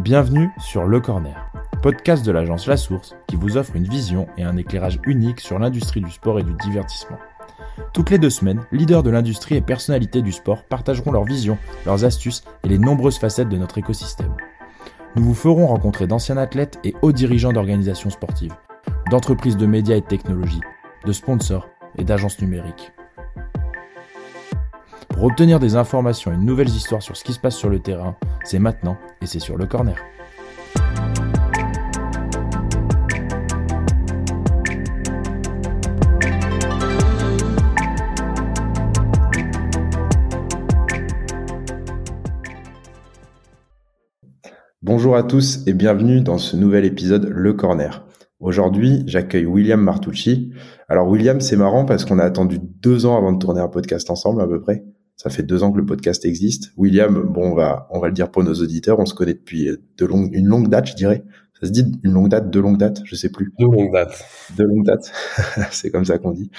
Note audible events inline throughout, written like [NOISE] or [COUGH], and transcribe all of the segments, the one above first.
Bienvenue sur Le Corner, podcast de l'agence La Source qui vous offre une vision et un éclairage unique sur l'industrie du sport et du divertissement. Toutes les deux semaines, leaders de l'industrie et personnalités du sport partageront leurs visions, leurs astuces et les nombreuses facettes de notre écosystème. Nous vous ferons rencontrer d'anciens athlètes et hauts dirigeants d'organisations sportives, d'entreprises de médias et de technologies, de sponsors et d'agences numériques. Pour obtenir des informations et de nouvelles histoires sur ce qui se passe sur le terrain, c'est maintenant et c'est sur le corner. Bonjour à tous et bienvenue dans ce nouvel épisode Le Corner. Aujourd'hui, j'accueille William Martucci. Alors William, c'est marrant parce qu'on a attendu deux ans avant de tourner un podcast ensemble à peu près. Ça fait deux ans que le podcast existe. William, bon, on va, on va le dire pour nos auditeurs, on se connaît depuis de longue, une longue date, je dirais. Ça se dit une longue date, deux longues dates, je sais plus. Deux longues dates. Deux longues dates, [LAUGHS] c'est comme ça qu'on dit.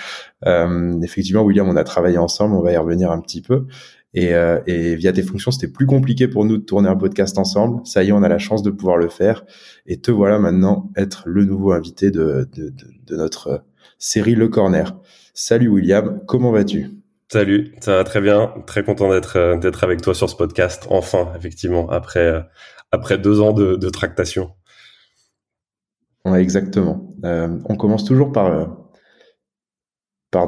Euh, effectivement, William, on a travaillé ensemble, on va y revenir un petit peu. Et, euh, et via tes fonctions, c'était plus compliqué pour nous de tourner un podcast ensemble. Ça y est, on a la chance de pouvoir le faire. Et te voilà maintenant être le nouveau invité de, de, de, de notre série Le Corner. Salut William, comment vas-tu? Salut, ça va très bien. Très content d'être euh, d'être avec toi sur ce podcast. Enfin, effectivement, après euh, deux ans de, tractation. Ouais, exactement. Euh, on commence toujours par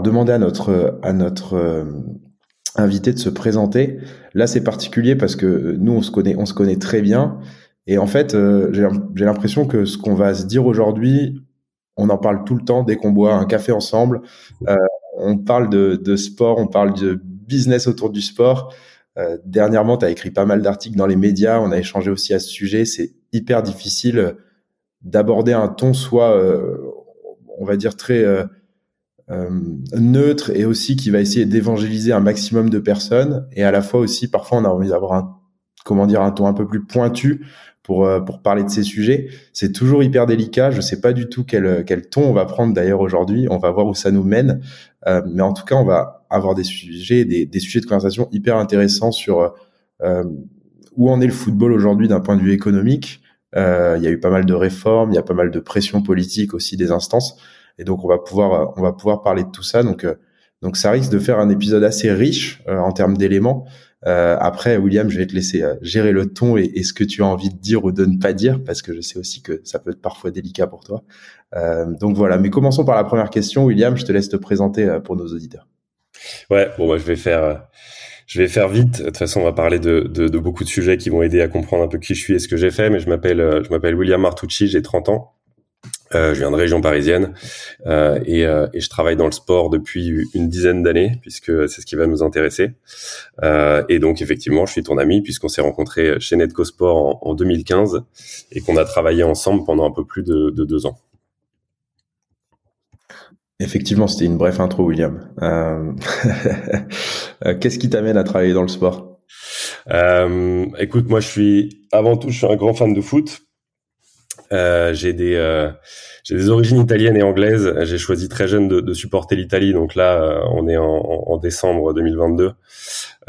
demander à notre invité de se présenter. Là, c'est particulier parce que nous, on se on se connaît très bien. Et en fait, j'ai l'impression que ce qu'on va se dire aujourd'hui, on en parle tout le temps dès qu'on boit un café ensemble. Euh, on parle de, de, sport, on parle de business autour du sport. Euh, dernièrement, tu as écrit pas mal d'articles dans les médias, on a échangé aussi à ce sujet. C'est hyper difficile d'aborder un ton soit, euh, on va dire, très euh, euh, neutre et aussi qui va essayer d'évangéliser un maximum de personnes. Et à la fois aussi, parfois, on a envie d'avoir un, comment dire, un ton un peu plus pointu pour euh, pour parler de ces sujets. C'est toujours hyper délicat. Je sais pas du tout quel quel ton on va prendre d'ailleurs aujourd'hui. On va voir où ça nous mène. Euh, mais en tout cas, on va avoir des sujets, des, des sujets de conversation hyper intéressants sur euh, où en est le football aujourd'hui d'un point de vue économique. Euh, il y a eu pas mal de réformes, il y a pas mal de pression politique aussi des instances, et donc on va pouvoir on va pouvoir parler de tout ça. Donc donc ça risque de faire un épisode assez riche en termes d'éléments. Euh, après, William, je vais te laisser euh, gérer le ton et, et, ce que tu as envie de dire ou de ne pas dire, parce que je sais aussi que ça peut être parfois délicat pour toi. Euh, donc voilà, mais commençons par la première question. William, je te laisse te présenter euh, pour nos auditeurs. Ouais, bon, moi, je vais faire, euh, je vais faire vite. De toute façon, on va parler de, de, de, beaucoup de sujets qui vont aider à comprendre un peu qui je suis et ce que j'ai fait. Mais je m'appelle, je m'appelle William Martucci, j'ai 30 ans. Euh, je viens de région parisienne euh, et, euh, et, je travaille dans le sport depuis une dizaine d'années puisque c'est ce qui va nous intéresser. Euh, et donc effectivement, je suis ton ami puisqu'on s'est rencontré chez Netco Sport en, en 2015 et qu'on a travaillé ensemble pendant un peu plus de, de deux ans. Effectivement, c'était une brève intro, William. [LAUGHS] Euh, qu'est-ce qui t'amène à travailler dans le sport? Écoute, moi, je suis avant tout, je suis un grand fan de foot. Euh, j'ai des euh, j'ai des origines italiennes et anglaises. J'ai choisi très jeune de, de supporter l'Italie. Donc là, euh, on est en, en, décembre 2022.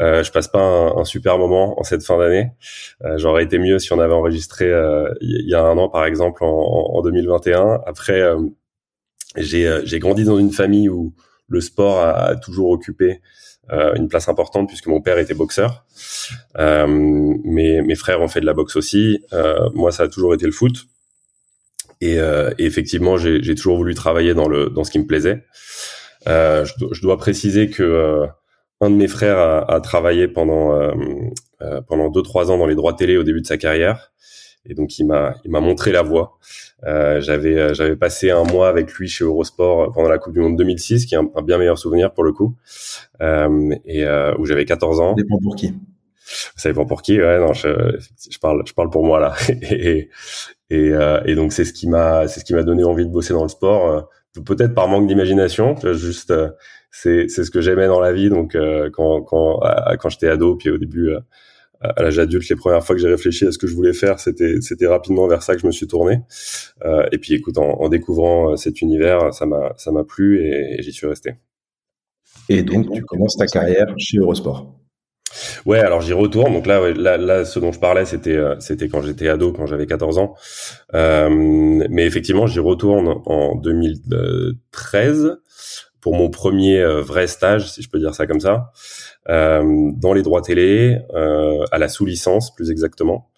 Euh, je passe pas un, un, super moment en cette fin d'année. Euh, j'aurais été mieux si on avait enregistré il y a un an, par exemple, en, en 2021. Après, j'ai j'ai grandi dans une famille où le sport a, a toujours occupé une place importante puisque mon père était boxeur. Euh, mes, mes frères ont fait de la boxe aussi. Euh, moi, ça a toujours été le foot. Et, euh, et effectivement, j'ai toujours voulu travailler dans le dans ce qui me plaisait. Euh, je, je, dois préciser que euh, un de mes frères a, a travaillé pendant euh, euh, pendant deux trois ans dans les droits télé au début de sa carrière, et donc il m'a il m'a montré la voie. j'avais j'avais passé un mois avec lui chez Eurosport pendant la Coupe du Monde 2006, qui est un, un bien meilleur souvenir pour le coup, et où j'avais 14 ans. Ça dépend pour qui. Ça dépend pour qui. Ouais, non, je, je parle je parle pour moi là. [LAUGHS] et, et, euh, et donc c'est ce qui m'a c'est ce qui m'a donné envie de bosser dans le sport. Euh, peut-être par manque d'imagination, juste euh, c'est c'est ce que j'aimais dans la vie. Donc quand quand quand j'étais ado, puis au début à l'âge adulte, les premières fois que j'ai réfléchi à ce que je voulais faire, c'était c'était rapidement vers ça que je me suis tourné. Euh, et puis écoute, en, en découvrant cet univers, ça m'a ça m'a plu et, et j'y suis resté. Et donc tu commences ta carrière chez Eurosport. Ouais, alors j'y retourne. Donc là, là, là, ce dont je parlais, c'était euh, c'était quand j'étais ado, quand j'avais 14 ans. Euh, mais effectivement, j'y retourne en 2013 pour mon premier euh, vrai stage, si je peux dire ça comme ça, euh, dans les droits télé, euh, à la sous-licence plus exactement.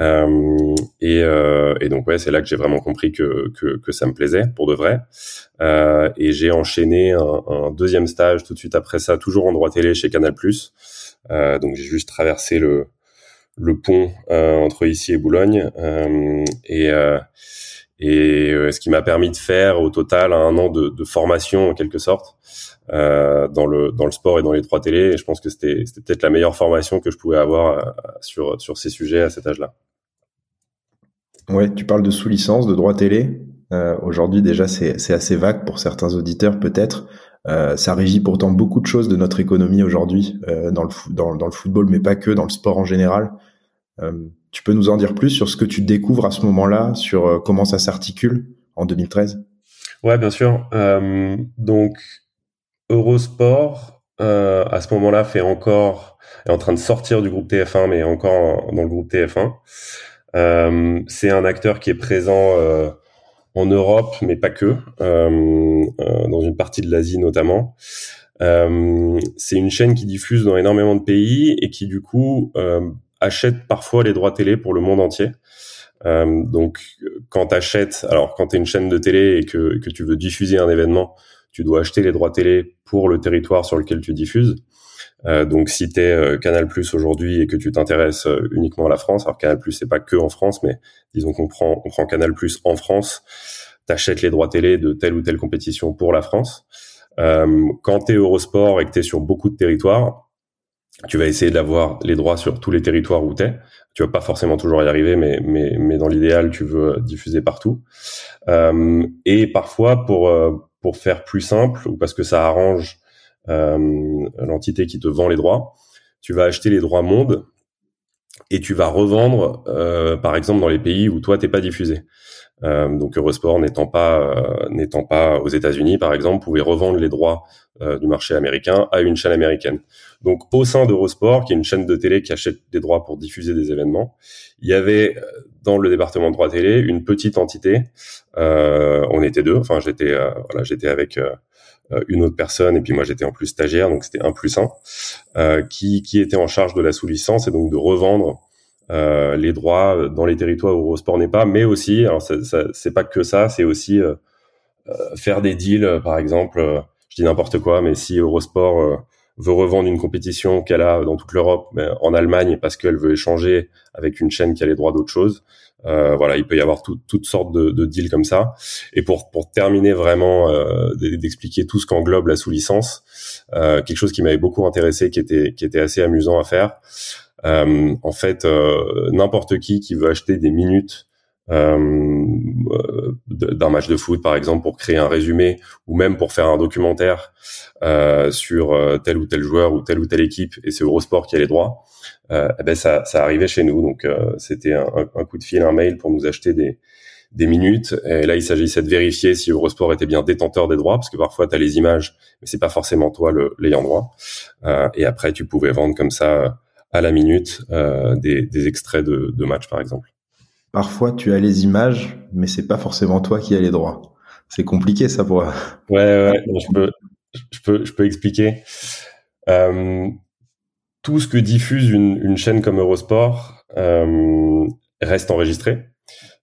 Euh, et, euh, et, donc ouais, c'est là que j'ai vraiment compris que, que, que, ça me plaisait pour de vrai. Euh, et j'ai enchaîné un, un, deuxième stage tout de suite après ça, toujours en droit télé chez Canal+. Euh, donc j'ai juste traversé le, le pont euh, entre ici et Boulogne et et ce qui m'a permis de faire au total un an de, de formation en quelque sorte euh, dans le dans le sport et dans les trois télés. Et je pense que c'était c'était peut-être la meilleure formation que je pouvais avoir sur sur ces sujets à cet âge-là. Ouais, tu parles de sous-licence, de droit télé. Euh, Aujourd'hui déjà c'est c'est assez vague pour certains auditeurs peut-être. Euh, ça régit pourtant beaucoup de choses de notre économie aujourd'hui euh, dans, le dans, dans, le football, mais pas que, dans le sport en général. Euh, tu peux nous en dire plus sur ce que tu découvres à ce moment-là, sur euh, comment ça s'articule en 2013 Ouais, bien sûr. Euh, donc, Eurosport, à ce moment-là, fait encore, est en train de sortir du groupe TF1, mais encore dans le groupe TF1. c'est un acteur qui est présent en Europe, mais pas que, euh, euh, dans une partie de l'Asie notamment. Euh, c'est une chaîne qui diffuse dans énormément de pays et qui du coup achète parfois les droits télé pour le monde entier. donc quand tu achètes, alors quand tu es une chaîne de télé et que, que tu veux diffuser un événement, tu dois acheter les droits télé pour le territoire sur lequel tu diffuses. Euh, donc si tu es euh, Canal Plus aujourd'hui et que tu t'intéresses euh, uniquement à la France, alors Canal Plus c'est pas que en France, mais disons qu'on prend on prend Canal Plus en France, t'achètes les droits télé de telle ou telle compétition pour la France. Euh, quand tu es Eurosport et que tu es sur beaucoup de territoires, tu vas essayer d'avoir les droits sur tous les territoires où tu es. Tu vas pas forcément toujours y arriver, mais, mais, mais dans l'idéal, tu veux diffuser partout. Euh, et parfois, pour, pour faire plus simple, ou parce que ça arrange euh, l'entité qui te vend les droits. Tu vas acheter les droits monde et tu vas revendre, euh, par exemple, dans les pays où toi t'es pas diffusé. Euh, donc Eurosport n'étant pas n'étant pas aux États-Unis, par exemple, pouvait revendre les droits du marché américain à une chaîne américaine. Donc au sein d'Eurosport, qui est une chaîne de télé qui achète des droits pour diffuser des événements, il y avait dans le département de droit télé une petite entité. on était deux. Enfin, j'étais voilà, j'étais avec euh, une autre personne et puis moi j'étais en plus stagiaire donc c'était un plus un euh, qui qui était en charge de la sous-licence et donc de revendre euh, les droits dans les territoires où Eurosport n'est pas mais aussi alors c'est pas que ça c'est aussi euh, euh faire des deals par exemple je dis n'importe quoi mais si Eurosport veut revendre une compétition qu'elle a dans toute l'Europe en Allemagne parce qu'elle veut échanger avec une chaîne qui a les droits d'autre chose euh, voilà, il peut y avoir toutes sortes de, de, deals comme ça. Et pour, pour terminer vraiment euh, d'expliquer tout ce qu'englobe la sous-licence, euh, quelque chose qui m'avait beaucoup intéressé, qui était, qui était assez amusant à faire. Euh, en fait, euh, n'importe qui qui veut acheter des minutes d'un match de foot, par exemple, pour créer un résumé ou même pour faire un documentaire euh, sur tel ou tel joueur ou telle ou telle équipe, et c'est Eurosport qui a les droits euh, eh ben ça, ça arrivait chez nous. Donc euh, c'était un, coup de fil, un mail pour nous acheter des, des minutes. Et là, il s'agissait de vérifier si Eurosport était bien détenteur des droits, parce que parfois, tu as les images, mais c'est pas forcément toi l'ayant droit. Euh, et après, tu pouvais vendre comme ça à la minute euh, des, des, extraits de, de matchs, par exemple. Parfois, tu as les images, mais c'est pas forcément toi qui as les droits. C'est compliqué, ça, pour. Ouais, ouais. je peux, expliquer. Euh, tout ce que diffuse une, chaîne comme Eurosport euh, reste enregistré.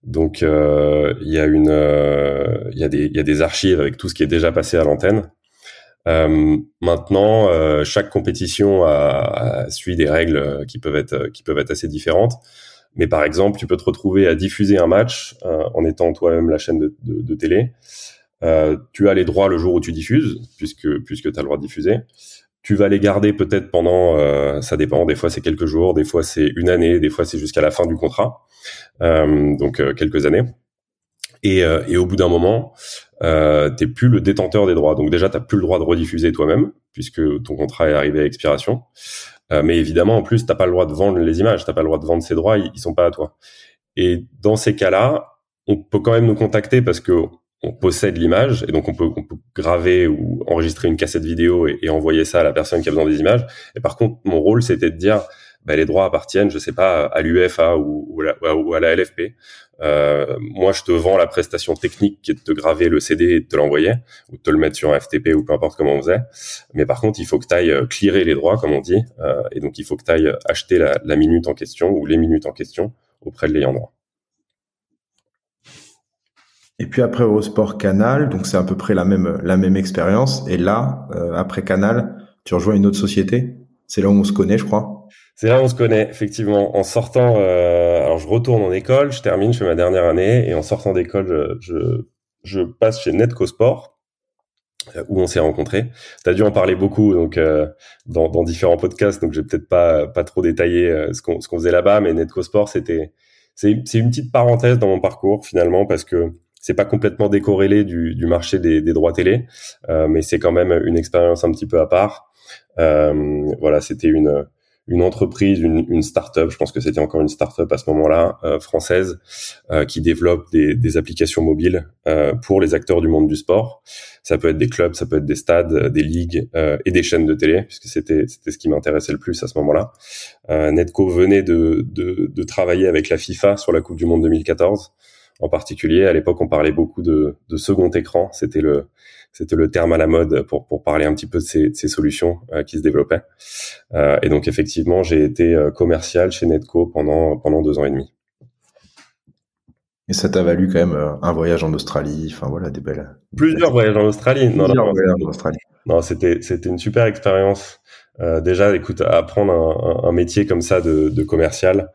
Donc euh, il y a euh, des, archives avec tout ce qui est déjà passé à l'antenne. Euh, maintenant, euh, chaque compétition suit des règles qui peuvent être assez différentes. Mais par exemple, tu peux te retrouver à diffuser un match en étant toi-même la chaîne de, télé. tu as les droits le jour où tu diffuses, puisque puisque tu as le droit de diffuser tu vas les garder peut-être pendant, euh, ça dépend, des fois c'est quelques jours, des fois c'est une année, des fois c'est jusqu'à la fin du contrat, euh, donc euh, quelques années. Et, euh, et au bout d'un moment, euh, t'es plus le détenteur des droits. Donc déjà, t'as plus le droit de rediffuser toi-même puisque ton contrat est arrivé à expiration. Mais évidemment, en plus, t'as pas le droit de vendre les images, t'as pas le droit de vendre ces droits, ils, ils sont pas à toi. Et dans ces cas-là, on peut quand même nous contacter parce que on possède l'image et donc on peut, on peut graver ou enregistrer une cassette vidéo et, envoyer ça à la personne qui a besoin des images. Et par contre, mon rôle, c'était de dire, bah, les droits appartiennent, je sais pas, à l'UFA ou, ou, à la LFP. Euh, moi, je te vends la prestation technique qui est de te graver le CD et de te l'envoyer, ou de te le mettre sur un FTP ou peu importe comment on faisait. Mais par contre, il faut que tu ailles euh, clearer les droits, comme on dit, euh, et donc il faut que tu ailles acheter la, la minute en question ou les minutes en question auprès de l'ayant droit. Et puis après Eurosport Canal, donc c'est à peu près la même la même expérience. Et là, euh, après Canal, tu rejoins une autre société? C'est là où on se connaît, je crois. C'est là où on se connaît, effectivement. En sortant, euh, alors je retourne en école, je termine, je fais ma dernière année, et en sortant d'école, je, je, je, passe chez Netco Sport, euh, où on s'est rencontrés. Tu as dû en parler beaucoup donc euh, dans, dans, différents podcasts, donc je vais peut-être pas pas trop détailler euh, ce qu'on qu'on faisait là-bas, mais Netco Sport, c'était c'est c'est une petite parenthèse dans mon parcours finalement parce que c'est pas complètement décorrélé du, du marché des, des, droits télé, euh, mais c'est quand même une expérience un petit peu à part. Voilà, c'était une une entreprise, une, une start-up, je pense que c'était encore une start-up à ce moment-là, euh, française, euh, qui développe des, des applications mobiles euh, pour les acteurs du monde du sport. Ça peut être des clubs, ça peut être des stades, des ligues et des chaînes de télé, puisque c'était c'était ce qui m'intéressait le plus à ce moment-là. Netco venait de, de, de travailler avec la FIFA sur la Coupe du Monde 2014 en particulier. À l'époque, on parlait beaucoup de, de second écran. C'était le, c'était le terme à la mode pour, pour parler un petit peu de ces, ces solutions euh, qui se développaient. Euh, et donc, effectivement, j'ai été euh, commercial chez Netco pendant, pendant deux ans et demi. Et ça t'a valu quand même un voyage en Australie, enfin voilà, des belles. Plusieurs voyages en Australie. non, non, voyages en Australie. Non, c'était c'était une super expérience. Euh, déjà, écoute, apprendre un, un, métier comme ça de, de commercial,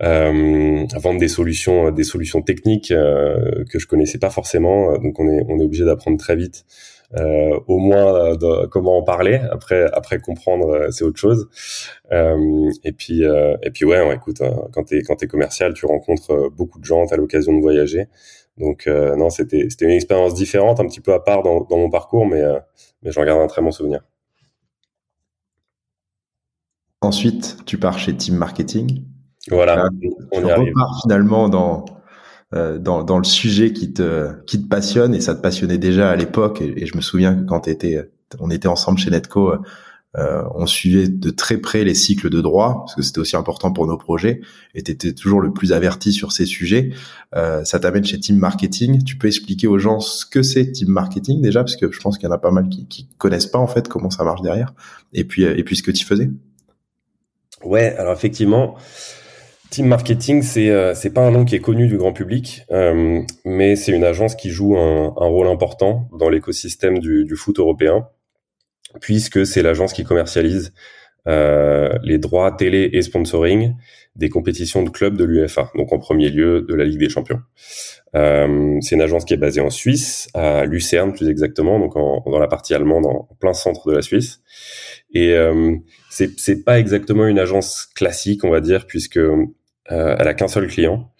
vendre des solutions, des solutions techniques euh, que je connaissais pas forcément. Donc on est on est obligé d'apprendre très vite. Euh, au moins de, comment en parler. Après, après comprendre, euh, c'est autre chose. Euh, et puis, euh, et puis ouais, écoute, quand t'es quand t'es commercial, tu rencontres beaucoup de gens, t'as l'occasion de voyager. Donc non, c'était c'était une expérience différente, un petit peu à part dans, dans mon parcours, mais mais j'en garde un très bon souvenir. Ensuite, tu pars chez Team Marketing. Voilà, on y arrive. finalement dans, euh, dans, dans le sujet qui te qui te passionne et ça te passionnait déjà à l'époque et, je me souviens que quand étais, on était ensemble chez Netco, euh, on suivait de très près les cycles de droit parce que c'était aussi important pour nos projets et tu étais toujours le plus averti sur ces sujets. Euh, ça t'amène chez Team Marketing. Tu peux expliquer aux gens ce que c'est Team Marketing déjà parce que je pense qu'il y en a pas mal qui, qui connaissent pas en fait comment ça marche derrière et puis et puis ce que tu faisais. Ouais, alors effectivement, Team Marketing, c'est euh, c'est pas un nom qui est connu du grand public, euh, mais c'est une agence qui joue un, un rôle important dans l'écosystème du, du, foot européen, puisque c'est l'agence qui commercialise euh, les droits télé et sponsoring des compétitions de clubs de l'UEFA, donc en premier lieu de la Ligue des Champions. Euh, c'est une agence qui est basée en Suisse, à Lucerne plus exactement, donc en, dans la partie allemande, en plein centre de la Suisse. Et euh, c'est c'est pas exactement une agence classique, on va dire, puisque euh, elle a qu'un seul client,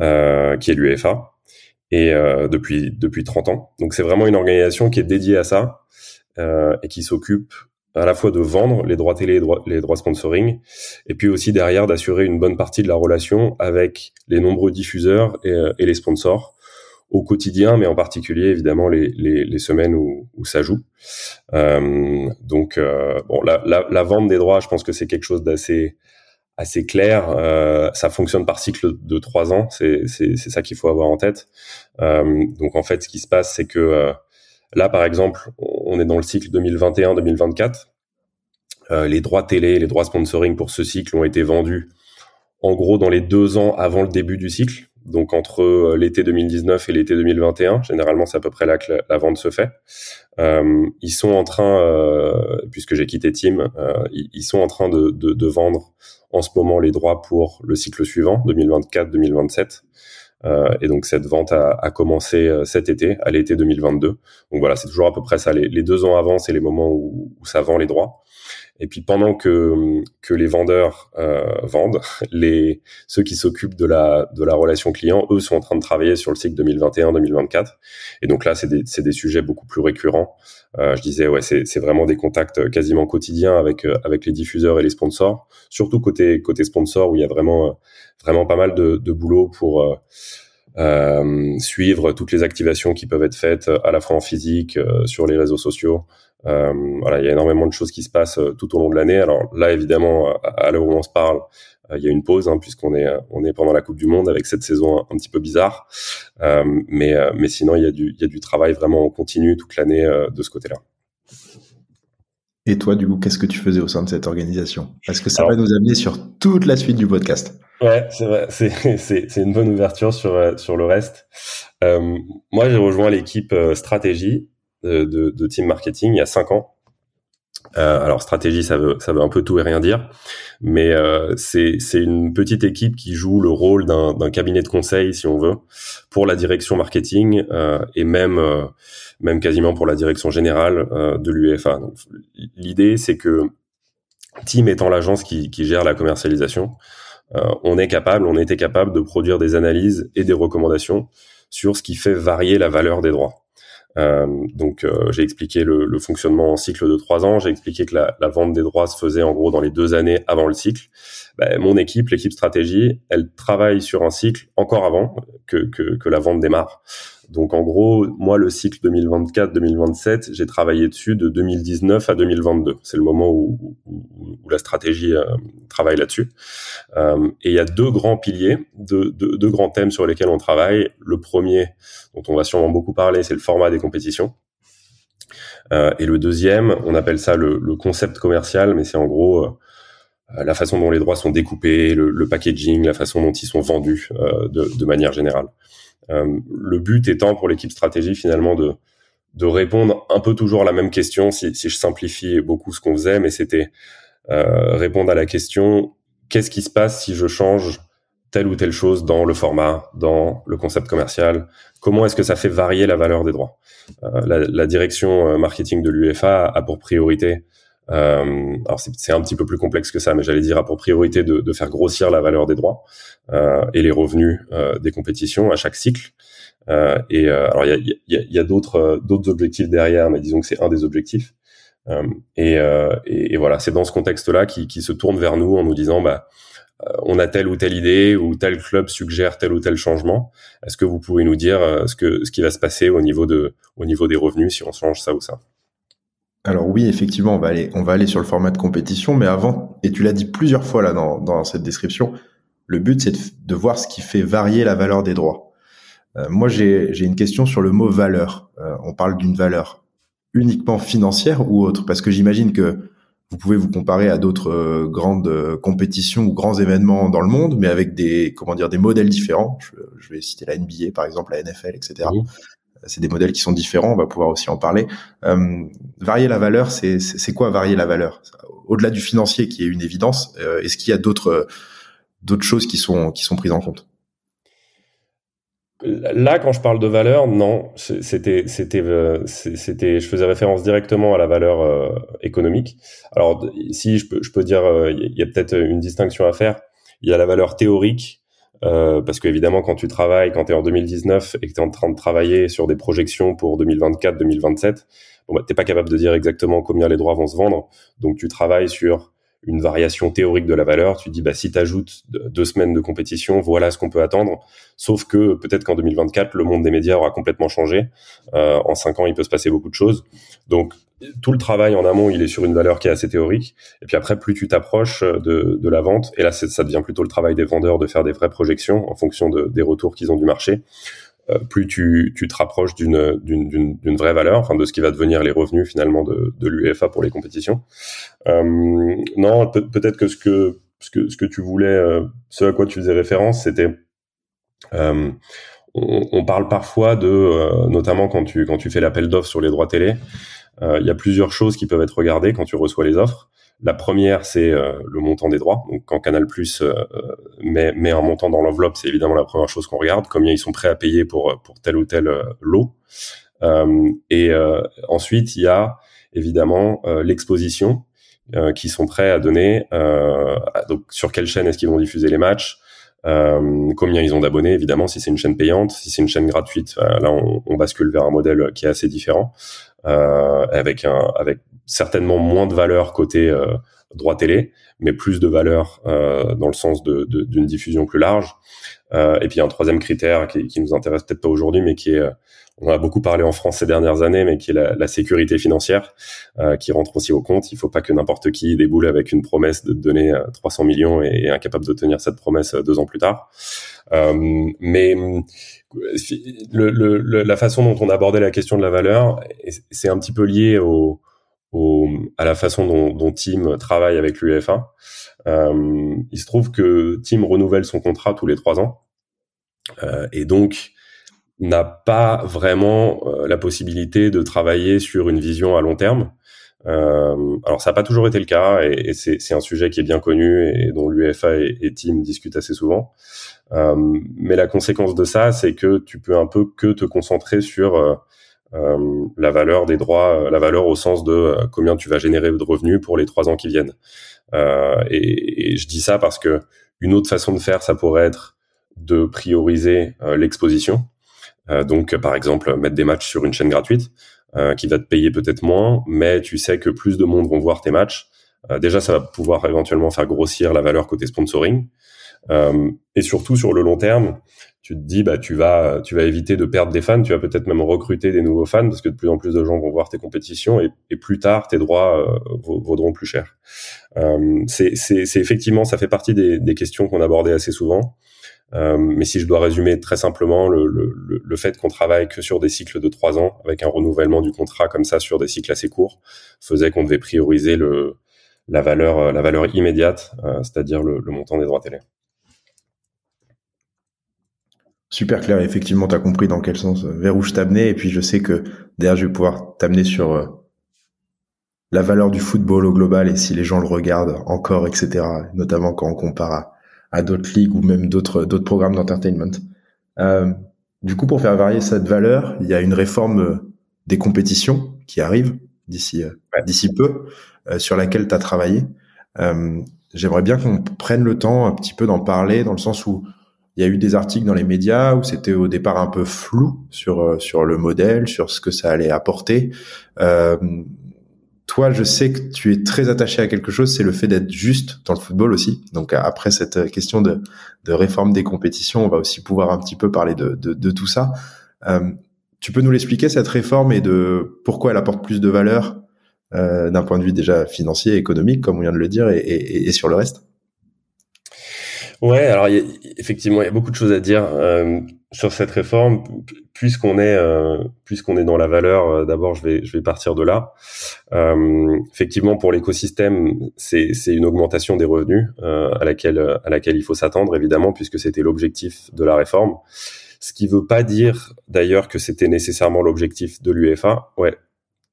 euh, qui est l'UEFA, et euh, depuis depuis 30 ans. Donc c'est vraiment une organisation qui est dédiée à ça euh, et qui s'occupe à la fois de vendre les droits télé, les droits, les droits sponsoring, et puis aussi derrière d'assurer une bonne partie de la relation avec les nombreux diffuseurs et, et les sponsors au quotidien, mais en particulier évidemment les, les, les semaines où, où, ça joue. Euh, donc euh, bon, la, la, la, vente des droits, je pense que c'est quelque chose d'assez assez clair. Euh, ça fonctionne par cycle de trois ans. C'est ça qu'il faut avoir en tête. Euh, donc en fait, ce qui se passe, c'est que euh, là, par exemple, on est dans le cycle 2021-2024. les droits télé, les droits sponsoring pour ce cycle ont été vendus en gros dans les deux ans avant le début du cycle donc entre euh, l'été 2019 et l'été 2021. Généralement, c'est à peu près là que la, vente se fait. Euh, ils sont en train, euh, puisque j'ai quitté Team, euh, ils, sont en train de, de, de, vendre en ce moment les droits pour le cycle suivant, 2024-2027. Euh, et donc cette vente a, a, commencé euh, cet été, à l'été 2022. Donc voilà, c'est toujours à peu près ça. Les, les deux ans avant, c'est les moments où, où, ça vend les droits. Et puis pendant que, que les vendeurs euh, vendent, [LAUGHS] les, ceux qui s'occupent de la, de la relation client, eux, sont en train de travailler sur le cycle 2021-2024. Et donc là, c'est des, des sujets beaucoup plus récurrents. Euh, je disais, ouais, c'est vraiment des contacts quasiment quotidiens avec, euh, avec les diffuseurs et les sponsors, surtout côté, côté sponsor où il y a vraiment, vraiment pas mal de, de boulot pour... Euh, suivre toutes les activations qui peuvent être faites à la fois en physique, sur les réseaux sociaux. Voilà, il y a énormément de choses qui se passent tout au long de l'année. Alors là, évidemment, à l'heure où on se parle, il y a une pause hein, puisqu'on est on est pendant la Coupe du Monde avec cette saison un, petit peu bizarre. mais mais sinon, il y a du il y a du travail vraiment continu toute l'année de ce côté-là. Et toi, du coup, qu'est-ce que tu faisais au sein de cette organisation? Parce que ça va nous amener sur toute la suite du podcast. Ouais, c'est vrai. [LAUGHS] C'est, une bonne ouverture sur, euh, sur le reste. Euh, moi, j'ai rejoint l'équipe euh, stratégie de, de, Team Marketing il y a cinq ans. alors stratégie, ça veut ça veut un peu tout et rien dire, mais c'est c'est une petite équipe qui joue le rôle d'un cabinet de conseil, si on veut, pour la direction marketing et même même quasiment pour la direction générale euh, de l'UEFA. L'idée, c'est que Team étant l'agence qui, qui, gère la commercialisation, euh, on est capable, on était capable de produire des analyses et des recommandations sur ce qui fait varier la valeur des droits. Euh, donc euh, j'ai expliqué le, le, fonctionnement en cycle de trois ans, j'ai expliqué que la, la, vente des droits se faisait en gros dans les deux années avant le cycle. Ben, mon équipe, l'équipe stratégie, elle travaille sur un cycle encore avant que, que, que la vente démarre. Donc en gros, moi, le cycle 2024-2027, j'ai travaillé dessus de 2019 à 2022. C'est le moment où, la stratégie euh, travaille là-dessus. Euh, et il y a deux grands piliers, deux, grands thèmes sur lesquels on travaille. Le premier, dont on va sûrement beaucoup parler, c'est le format des compétitions. Euh, et le deuxième, on appelle ça le, concept commercial, mais c'est en gros euh, la façon dont les droits sont découpés, le, packaging, la façon dont ils sont vendus de manière générale. Euh, le but étant pour l'équipe stratégie finalement de, de répondre un peu toujours à la même question, si, je simplifie beaucoup ce qu'on faisait, mais c'était euh, répondre à la question qu'est-ce qui se passe si je change telle ou telle chose dans le format, dans le concept commercial? Comment est-ce que ça fait varier la valeur des droits? Euh, la, la, direction marketing de l'UEFA a pour priorité euh, alors c'est un petit peu plus complexe que ça, mais j'allais dire à pour priorité de, de, faire grossir la valeur des droits euh, et les revenus euh, des compétitions à chaque cycle. Euh, et euh, alors il y a, y a, y a d'autres d'autres objectifs derrière, mais disons que c'est un des objectifs. Et, et, voilà, c'est dans ce contexte-là qui se tourne vers nous en nous disant bah on a telle ou telle idée ou tel club suggère tel ou tel changement. Est-ce que vous pouvez nous dire ce que ce qui va se passer au niveau de au niveau des revenus si on change ça ou ça? Alors oui, effectivement, on va aller, on va aller sur le format de compétition, mais avant, et tu l'as dit plusieurs fois là dans, cette description, le but c'est de, voir ce qui fait varier la valeur des droits. Euh, moi, j'ai une question sur le mot valeur. Euh, on parle d'une valeur uniquement financière ou autre? Parce que j'imagine que vous pouvez vous comparer à d'autres euh, grandes compétitions ou grands événements dans le monde, mais avec des comment dire des modèles différents. Je vais citer la NBA par exemple, la NFL, etc c'est des modèles qui sont différents, on va pouvoir aussi en parler. Euh, varier la valeur, c'est quoi varier la valeur? Au-delà du financier qui est une évidence, euh, est-ce qu'il y a d'autres choses qui sont prises en compte? Là, quand je parle de valeur, non, c'était, euh, c'était, je faisais référence directement à la valeur économique. Alors, si je peux, je peux dire, il y a peut-être une distinction à faire. Il y a la valeur théorique euh, parce qu'évidemment, quand tu travailles, quand tu es en 2019 et que tu es en train de travailler sur des projections pour 2024-2027, bon, bah, tu pas capable de dire exactement combien les droits vont se vendre. Donc, tu travailles sur une variation théorique de la valeur. Tu dis, bah, si tu ajoutes deux semaines de compétition, voilà ce qu'on peut attendre. Sauf que peut-être qu'en 2024, le monde des médias aura complètement changé. Euh, en cinq ans, il peut se passer beaucoup de choses. Donc, tout le travail en amont, il est sur une valeur qui est assez théorique. Et puis après, plus tu t'approches de, de, la vente, et là, ça devient plutôt le travail des vendeurs de faire des vraies projections en fonction de, des retours qu'ils ont du marché. Euh, plus tu, tu te rapproches d'une, d'une, d'une, vraie valeur, enfin de ce qui va devenir les revenus finalement de, de l'UEFA pour les compétitions. Euh, non, peut, peut-être que ce que ce que ce que tu voulais, euh, ce à quoi tu faisais référence, c'était euh, on, on, parle parfois de, euh, notamment quand tu quand tu fais l'appel d'offres sur les droits télé, il y a plusieurs choses qui peuvent être regardées quand tu reçois les offres. La première, c'est euh, le montant des droits. Donc, quand Canal Plus euh, met, met, un montant dans l'enveloppe, c'est évidemment la première chose qu'on regarde, combien ils sont prêts à payer pour pour tel ou tel euh, lot. et ensuite, il y a évidemment l'exposition qui sont prêts à donner. donc, sur quelle chaîne est-ce qu'ils vont diffuser les matchs combien ils ont d'abonnés, évidemment, si c'est une chaîne payante, si c'est une chaîne gratuite, là on, on, bascule vers un modèle qui est assez différent, avec un avec certainement moins de valeur côté euh, droit télé, mais plus de valeur dans le sens d'une de, d'une diffusion plus large. et puis un troisième critère qui, qui nous intéresse peut-être pas aujourd'hui, mais qui est on a beaucoup parlé en France ces dernières années, mais qui est la, la sécurité financière, euh, qui rentre aussi au compte. Il faut pas que n'importe qui déboule avec une promesse de donner 300 millions et, incapable de tenir cette promesse deux ans plus tard. Euh, mais le, le, la façon dont on a abordé la question de la valeur, c'est un petit peu lié au, au, à la façon dont, dont Tim travaille avec l'UEFA. Euh, il se trouve que Tim renouvelle son contrat tous les trois ans. Euh, et donc, n'a pas vraiment euh, la possibilité de travailler sur une vision à long terme. Euh, alors ça n'a pas toujours été le cas et, et c'est un sujet qui est bien connu et, dont l'UEFA et, et, Team discutent assez souvent. Euh, mais la conséquence de ça, c'est que tu peux un peu que te concentrer sur euh, euh la valeur des droits, la valeur au sens de combien tu vas générer de revenus pour les trois ans qui viennent. Et, je dis ça parce que une autre façon de faire, ça pourrait être de prioriser l'exposition. Euh, donc, par exemple, mettre des matchs sur une chaîne gratuite euh, qui va te payer peut-être moins, mais tu sais que plus de monde vont voir tes matchs. Euh, déjà, ça va pouvoir éventuellement faire grossir la valeur côté sponsoring. et surtout sur le long terme, tu te dis bah tu vas éviter de perdre des fans, tu vas peut-être même recruter des nouveaux fans parce que de plus en plus de gens vont voir tes compétitions et, plus tard tes droits vaudront plus cher. Euh, c'est effectivement ça fait partie des, questions qu'on abordait assez souvent. Euh, mais si je dois résumer très simplement, le, fait qu'on travaille que sur des cycles de trois ans, avec un renouvellement du contrat comme ça sur des cycles assez courts, faisait qu'on devait prioriser la valeur, euh, immédiate, euh, c'est-à-dire le, montant des droits télé. Super clair, effectivement, tu as compris dans quel sens, vers où je t'amenais, et puis je sais que derrière, je vais pouvoir t'amener sur la valeur du football au global et si les gens le regardent encore, etc., notamment quand on compare à à d'autres ligues ou même d'autres d'autres programmes d'entertainment. Euh, du coup, pour faire varier cette valeur, il y a une réforme euh, des compétitions qui arrive d'ici euh, d'ici peu, euh, sur laquelle tu as travaillé. Euh, J'aimerais bien qu'on prenne le temps un petit peu d'en parler, dans le sens où il y a eu des articles dans les médias où c'était au départ un peu flou sur sur le modèle, sur ce que ça allait apporter. Euh, toi, je sais que tu es très attaché à quelque chose, c'est le fait d'être juste dans le football aussi. Donc après cette question de, de, réforme des compétitions, on va aussi pouvoir un petit peu parler de, de, de tout ça. Euh, tu peux nous l'expliquer cette réforme et de pourquoi elle apporte plus de valeur euh, d'un point de vue déjà financier, économique, comme on vient de le dire, et, et, et sur le reste? Ouais, alors y a, effectivement, il y a beaucoup de choses à dire euh, sur cette réforme. Puisqu'on est, euh, puisqu'on est dans la valeur, euh, d'abord, je vais, je vais partir de là. Euh, effectivement, pour l'écosystème, c'est, c'est une augmentation des revenus euh, à laquelle, à laquelle il faut s'attendre, évidemment, puisque c'était l'objectif de la réforme. Ce qui veut pas dire, d'ailleurs, que c'était nécessairement l'objectif de l'UEFA. Ouais.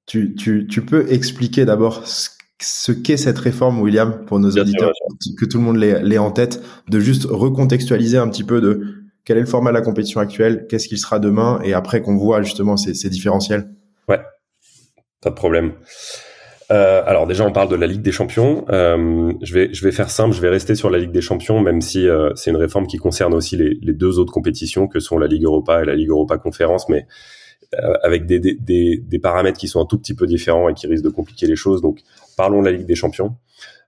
Tu, tu, tu peux expliquer d'abord ce ce qu'est cette réforme, William, pour nos auditeurs, que tout le monde l'ait en tête, de juste recontextualiser un petit peu de quel est le format de la compétition actuelle, qu'est-ce qu'il sera demain, et après qu'on voit justement ces, ces, différentiels. Ouais, pas de problème. Euh, alors déjà, on parle de la Ligue des Champions. Euh, je vais je vais faire simple, je vais rester sur la Ligue des Champions, même si euh, c'est une réforme qui concerne aussi les, les, deux autres compétitions que sont la Ligue Europa et la Ligue Europa Conférence, mais avec des, des, des, paramètres qui sont un tout petit peu différents et qui risquent de compliquer les choses. Donc parlons de la Ligue des Champions.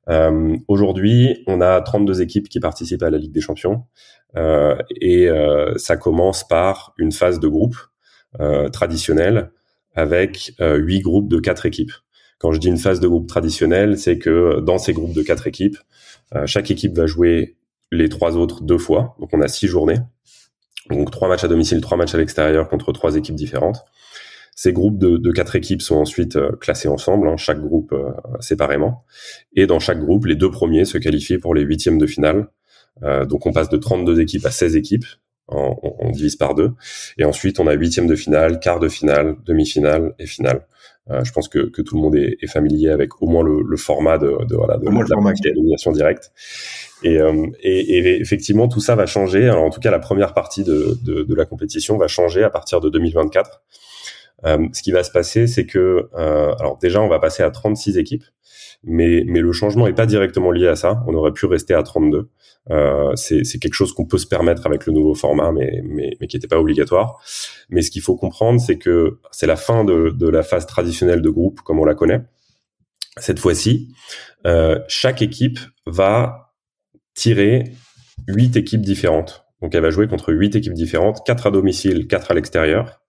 Euh, Aujourd'hui, on a 32 équipes qui participent à la Ligue des Champions euh, et euh, ça commence par une phase de groupe euh, traditionnelle avec euh, huit groupes de quatre équipes. Quand je dis une phase de groupe traditionnelle, c'est que dans ces groupes de quatre équipes, euh, chaque équipe va jouer les trois autres deux fois. Donc on a six journées. Donc trois matchs à domicile, trois matchs à l'extérieur contre trois équipes différentes. Ces groupes de, de quatre équipes sont ensuite euh, classés ensemble, hein, chaque groupe euh, séparément. Et dans chaque groupe, les deux premiers se qualifient pour les huitièmes de finale. Euh, donc on passe de 32 équipes à 16 équipes. On, on, divise par deux. Et ensuite, on a huitième de finale, quart de finale, demi-finale et finale. Euh, je pense que, que, tout le monde est, est, familier avec au moins le, le format de, de, voilà, de, au moins de la élimination directe. Et, euh, et, et, effectivement, tout ça va changer. Alors, en tout cas, la première partie de, de, de la compétition va changer à partir de 2024. Euh, ce qui va se passer, c'est que, euh, alors déjà, on va passer à 36 équipes, mais, mais le changement n'est pas directement lié à ça. On aurait pu rester à 32. Euh, c'est quelque chose qu'on peut se permettre avec le nouveau format, mais, mais, mais qui n'était pas obligatoire. Mais ce qu'il faut comprendre, c'est que c'est la fin de, de la phase traditionnelle de groupe, comme on la connaît. Cette fois-ci, euh, chaque équipe va tirer huit équipes différentes. Donc elle va jouer contre huit équipes différentes, quatre à domicile, quatre à l'extérieur.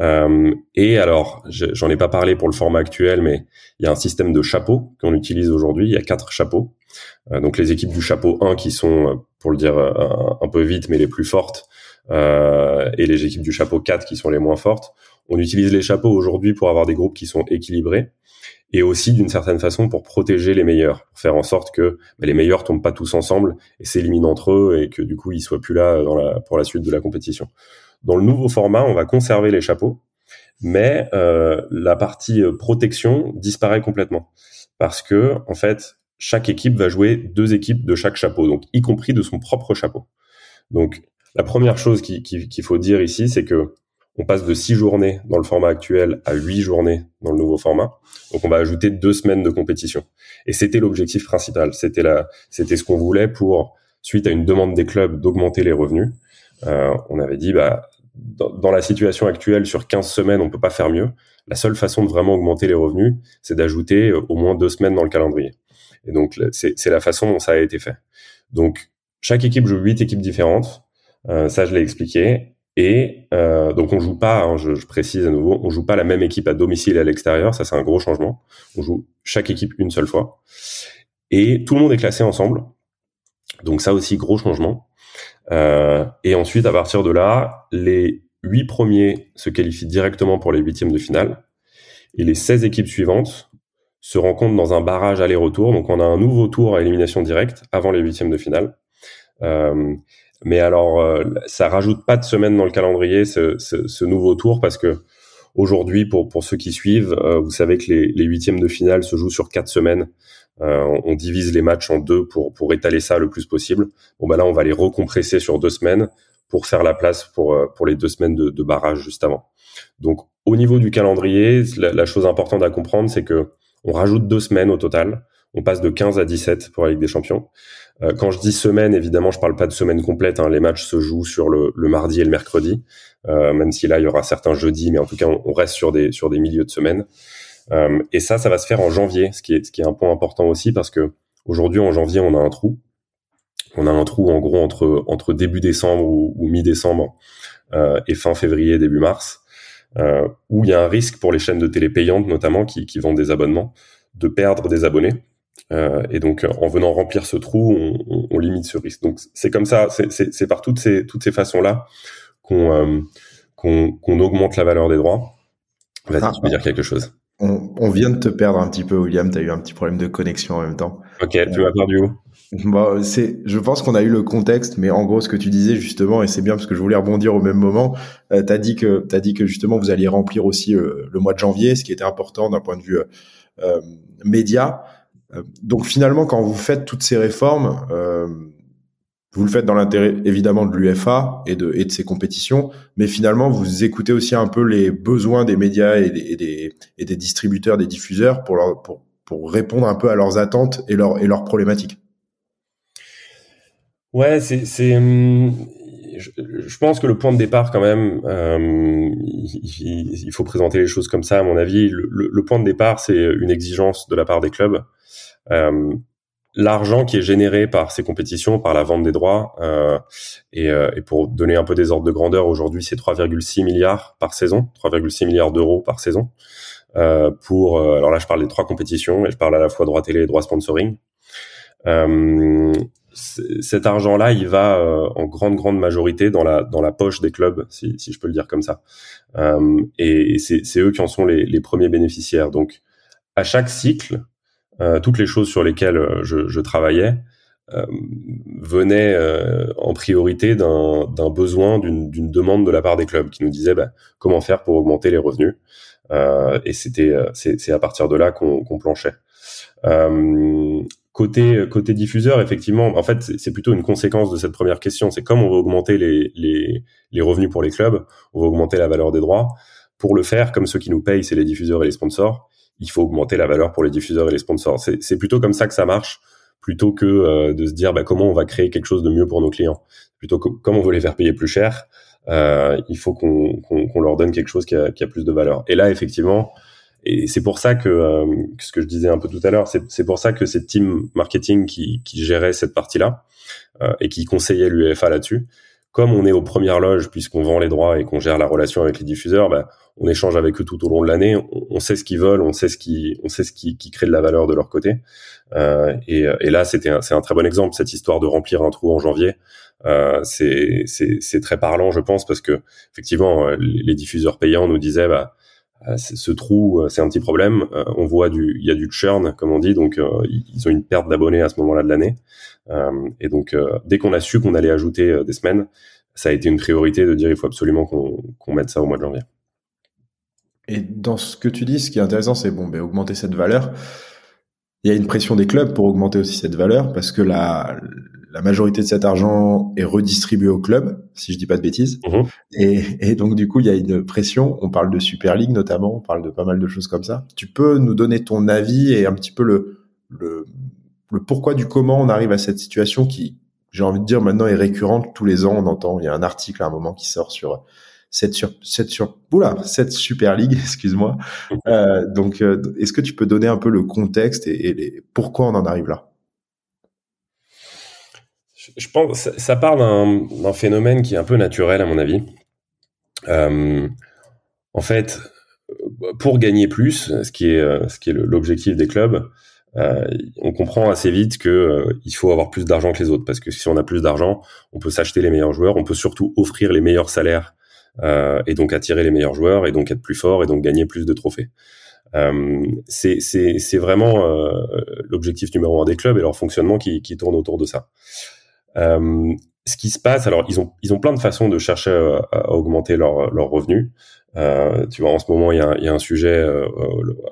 Euh, et alors, j'en ai pas parlé pour le format actuel, mais il y a un système de chapeaux qu'on utilise aujourd'hui. Il y a quatre chapeaux. Euh, donc les équipes du chapeau 1 qui sont, euh, pour le dire un, un peu vite, mais les plus fortes, euh, et les équipes du chapeau 4 qui sont les moins fortes. On utilise les chapeaux aujourd'hui pour avoir des groupes qui sont équilibrés et aussi d'une certaine façon pour protéger les meilleurs, pour faire en sorte que bah, les meilleurs tombent pas tous ensemble et s'éliminent entre eux et que du coup ils soient plus là dans la, pour la suite de la compétition. Dans le nouveau format, on va conserver les chapeaux, mais euh, la partie euh, protection disparaît complètement parce que en fait chaque équipe va jouer deux équipes de chaque chapeau, donc y compris de son propre chapeau. Donc la première chose qu'il faut dire ici, c'est que on passe de six journées dans le format actuel à huit journées dans le nouveau format. Donc on va ajouter deux semaines de compétition. Et c'était l'objectif principal. C'était la, c'était ce qu'on voulait pour, suite à une demande des clubs d'augmenter les revenus. Euh, on avait dit, bah, dans, la situation actuelle, sur 15 semaines, on peut pas faire mieux. La seule façon de vraiment augmenter les revenus, c'est d'ajouter euh, au moins deux semaines dans le calendrier. Et donc, c'est la façon dont ça a été fait. Donc, chaque équipe joue huit équipes différentes. Euh, ça, je l'ai expliqué. Et euh, donc on joue pas, hein, je, je, précise à nouveau, on joue pas la même équipe à domicile et à l'extérieur. Ça, c'est un gros changement. On joue chaque équipe une seule fois. Et tout le monde est classé ensemble. Donc ça aussi, gros changement. Euh, et ensuite, à partir de là, les huit premiers se qualifient directement pour les huitièmes de finale. Et les 16 équipes suivantes se rencontrent dans un barrage aller-retour. Donc on a un nouveau tour à élimination directe avant les huitièmes de finale. Mais alors, euh, ça rajoute pas de semaine dans le calendrier ce, nouveau tour parce que aujourd'hui, pour pour ceux qui suivent, euh, vous savez que les, huitièmes de finale se jouent sur quatre semaines. Euh, on, divise les matchs en deux pour pour étaler ça le plus possible. Bon bah là, on va les recompresser sur deux semaines pour faire la place pour euh, pour les deux semaines de, de barrage juste avant. Donc, au niveau du calendrier, la, la chose importante à comprendre, c'est que on rajoute deux semaines au total. On passe de 15 à 17 pour la Ligue des Champions. Euh, quand je dis semaine, évidemment, je parle pas de semaine complète. Hein. Les matchs se jouent sur le, mardi et le mercredi, euh, même si là il y aura certains jeudis, mais en tout cas on, reste sur des sur des milieux de semaine. Euh, et ça, ça va se faire en janvier, ce qui est ce qui est un point important aussi parce que aujourd'hui en janvier on a un trou. On a un trou en gros entre entre début décembre ou, mi-décembre et fin février début mars, euh, où il y a un risque pour les chaînes de télé payantes notamment qui qui vendent des abonnements de perdre des abonnés euh, et donc, euh, en venant remplir ce trou, on, on, on limite ce risque. Donc, c'est comme ça, c'est par toutes ces, toutes ces façons-là qu'on euh, qu'on augmente la valeur des droits. Vas-y, ah, tu peux dire quelque chose. On, on, vient de te perdre un petit peu, William. Tu as eu un petit problème de connexion en même temps. Ok, tu m'as perdu où? Bon, c'est, je pense qu'on a eu le contexte, mais en gros, ce que tu disais justement, et c'est bien parce que je voulais rebondir au même moment, euh, t'as dit que t'as dit que justement vous alliez remplir aussi le mois de janvier, ce qui était important d'un point de vue euh, média. Euh, donc finalement, quand vous faites toutes ces réformes, euh, vous le faites dans l'intérêt évidemment de l'UFA et de, et de ses compétitions, mais finalement vous écoutez aussi un peu les besoins des médias et des, et des, et des distributeurs, des diffuseurs pour, leur, pour, pour répondre un peu à leurs attentes et, leur, et leurs problématiques. Ouais, c'est, hum, je, je, pense que le point de départ, quand même, euh, il, il, faut présenter les choses comme ça, à mon avis. Le, le, le point de départ, c'est une exigence de la part des clubs euh, l'argent qui est généré par ces compétitions, par la vente des droits, euh, et, euh, et, pour donner un peu des ordres de grandeur, aujourd'hui c'est 3,6 milliards par saison, 3,6 milliards d'euros par saison. Euh, pour, euh, alors là je parle des trois compétitions et je parle à la fois droit télé et droit sponsoring. Euh, cet argent-là, il va en grande grande majorité dans la dans la poche des clubs, si, je peux le dire comme ça. et, et c'est eux qui en sont les, premiers bénéficiaires. Donc à chaque cycle, euh, toutes les choses sur lesquelles euh, je, travaillais euh, venaient euh, en priorité d'un besoin, d'une demande de la part des clubs qui nous disaient bah, comment faire pour augmenter les revenus. et c'était c'est à partir de là qu'on planchait. Côté, côté diffuseur, effectivement, en fait, c'est plutôt une conséquence de cette première question. C'est comme on veut augmenter les, les, les, revenus pour les clubs, on veut augmenter la valeur des droits. Pour le faire, comme ceux qui nous payent, c'est les diffuseurs et les sponsors, il faut augmenter la valeur pour les diffuseurs et les sponsors. C'est plutôt comme ça que ça marche, plutôt que euh, de se dire bah, comment on va créer quelque chose de mieux pour nos clients. Plutôt que comme on veut les faire payer plus cher, euh, il faut qu'on leur donne quelque chose qui a, qui a, plus de valeur. Et là, effectivement, et c'est pour ça que, ce que je disais un peu tout à l'heure, c'est pour ça que c'est team marketing qui, qui gérait cette partie-là et qui conseillait l'UEFA là-dessus comme on est aux premières loges puisqu'on vend les droits et qu'on gère la relation avec les diffuseurs, bah, on échange avec eux tout au long de l'année. On, sait ce qu'ils veulent, on sait ce qui, on sait ce qui, qui, crée de la valeur de leur côté. Euh, et, et, là, c'était, c'est un très bon exemple cette histoire de remplir un trou en janvier. Euh, c'est, très parlant, je pense, parce que effectivement, euh, les, diffuseurs payants nous disaient, bah, euh, ce trou, c'est un petit problème. on voit du, il y a du churn, comme on dit, donc ils ont une perte d'abonnés à ce moment-là de l'année. Euh, et donc, euh, dès qu'on a su qu'on allait ajouter euh, des semaines, ça a été une priorité de dire il faut absolument qu'on mette ça au mois de janvier. Et dans ce que tu dis, ce qui est intéressant, c'est bon, ben, augmenter cette valeur. Il y a une pression des clubs pour augmenter aussi cette valeur parce que la, la majorité de cet argent est redistribué au club, si je dis pas de bêtises. Mmh. Et, et, donc du coup, il y a une pression. On parle de Super League notamment, on parle de pas mal de choses comme ça. Tu peux nous donner ton avis et un petit peu le, le le pourquoi du comment on arrive à cette situation qui, j'ai envie de dire, maintenant est récurrente tous les ans. On entend, il y a un article à un moment qui sort sur cette sur cette sur oula, cette Super League, [LAUGHS] excuse-moi. Euh, donc, euh, est-ce que tu peux donner un peu le contexte et, les, pourquoi on en arrive là? Je pense ça, ça part d'un phénomène qui est un peu naturel à mon avis. Euh, en fait, pour gagner plus, ce qui est est l'objectif des clubs, euh, on comprend assez vite que euh, il faut avoir plus d'argent que les autres parce que si on a plus d'argent, on peut s'acheter les meilleurs joueurs, on peut surtout offrir les meilleurs salaires euh, et donc attirer les meilleurs joueurs et donc être plus fort et donc gagner plus de trophées. c'est vraiment l'objectif numéro un des clubs et leur fonctionnement qui tourne autour de ça. Ce qui se passe, alors ils ont ils ont plein de façons de chercher à, augmenter leurs leur revenus. Euh, tu vois, en ce moment, il y a, y a, un sujet euh,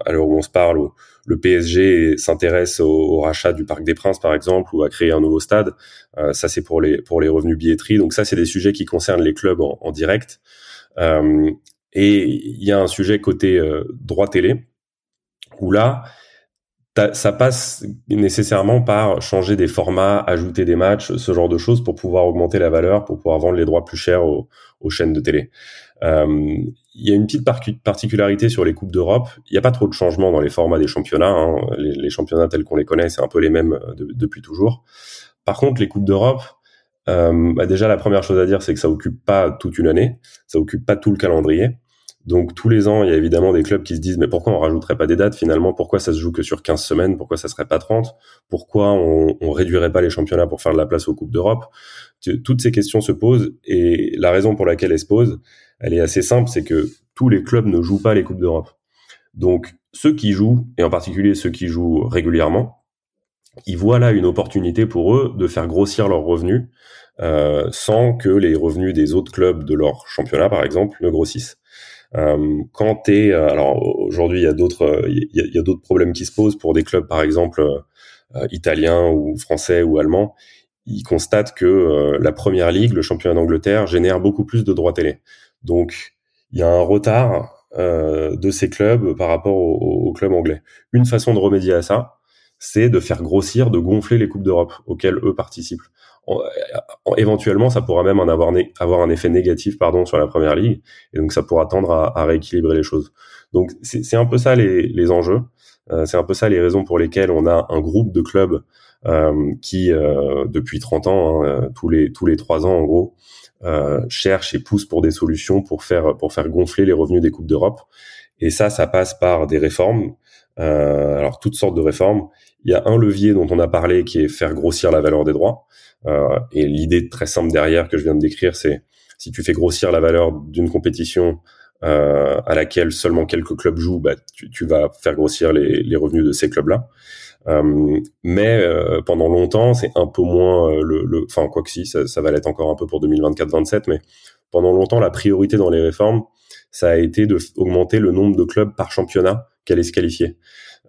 à l'heure où on se parle où le PSG s'intéresse au, rachat du Parc des Princes, par exemple, ou à créer un nouveau stade. Euh, ça, c'est pour les pour les revenus billetterie. Donc ça, c'est des sujets qui concernent les clubs en, en direct. Euh, et il y a un sujet côté euh, droit télé où là, ça passe nécessairement par changer des formats, ajouter des matchs, ce genre de choses pour pouvoir augmenter la valeur, pour pouvoir vendre les droits plus chers aux, chaînes de télé. Euh, il y a une petite particularité sur les coupes d'Europe. Il n'y a pas trop de changements dans les formats des championnats. Hein. Les, championnats tels qu'on les connaît, c'est un peu les mêmes euh, depuis toujours. Par contre, les coupes d'Europe, euh, bah déjà la première chose à dire, c'est que ça occupe pas toute une année, ça occupe pas tout le calendrier. Donc tous les ans, il y a évidemment des clubs qui se disent mais pourquoi on rajouterait pas des dates finalement? Pourquoi ça se joue que sur 15 semaines? Pourquoi ça serait pas 30 Pourquoi on, on réduirait pas les championnats pour faire de la place aux coupes d'Europe? Toutes ces questions se posent et la raison pour laquelle elles se posent, elle est assez simple, c'est que tous les clubs ne jouent pas les coupes d'Europe. Donc ceux qui jouent et en particulier ceux qui jouent régulièrement, ils voient là une opportunité pour eux de faire grossir leurs revenus euh, sans que les revenus des autres clubs de leur championnat, par exemple, ne grossissent. Euh, quand t'es, euh, alors aujourd'hui il y a d'autres, il y a, d'autres problèmes qui se posent pour des clubs par exemple euh, italiens ou français ou allemands. Ils constatent que la première ligue, le championnat d'Angleterre, génère beaucoup plus de droits télé. Donc il y a un retard de ces clubs par rapport aux au clubs anglais. Une façon de remédier à ça, c'est de faire grossir, de gonfler les coupes d'Europe auxquelles eux participent éventuellement, ça pourra même en avoir, avoir un effet négatif pardon, sur la première ligue, et donc ça pourra tendre à, à rééquilibrer les choses. Donc c'est un peu ça les, les enjeux, euh, c'est un peu ça les raisons pour lesquelles on a un groupe de clubs euh, qui, euh, depuis 30 ans, hein, euh, tous les tous les trois ans en gros, euh, cherchent et poussent pour des solutions pour faire pour faire gonfler les revenus des coupes d'Europe. Et ça, ça passe par des réformes, alors toutes sortes de réformes. Il y a un levier dont on a parlé qui est faire grossir la valeur des droits. Euh, et l'idée très simple derrière que je viens de décrire, c'est si tu fais grossir la valeur d'une compétition euh, à laquelle seulement quelques clubs jouent, bah, tu, tu vas faire grossir les, les revenus de ces clubs-là. Euh, mais euh, pendant longtemps, c'est un peu moins euh, le, enfin quoi que si, ça, ça va l'être encore un peu pour 2024-27, mais pendant longtemps, la priorité dans les réformes, ça a été de augmenter le nombre de clubs par championnat qu'elle allait se qualifier,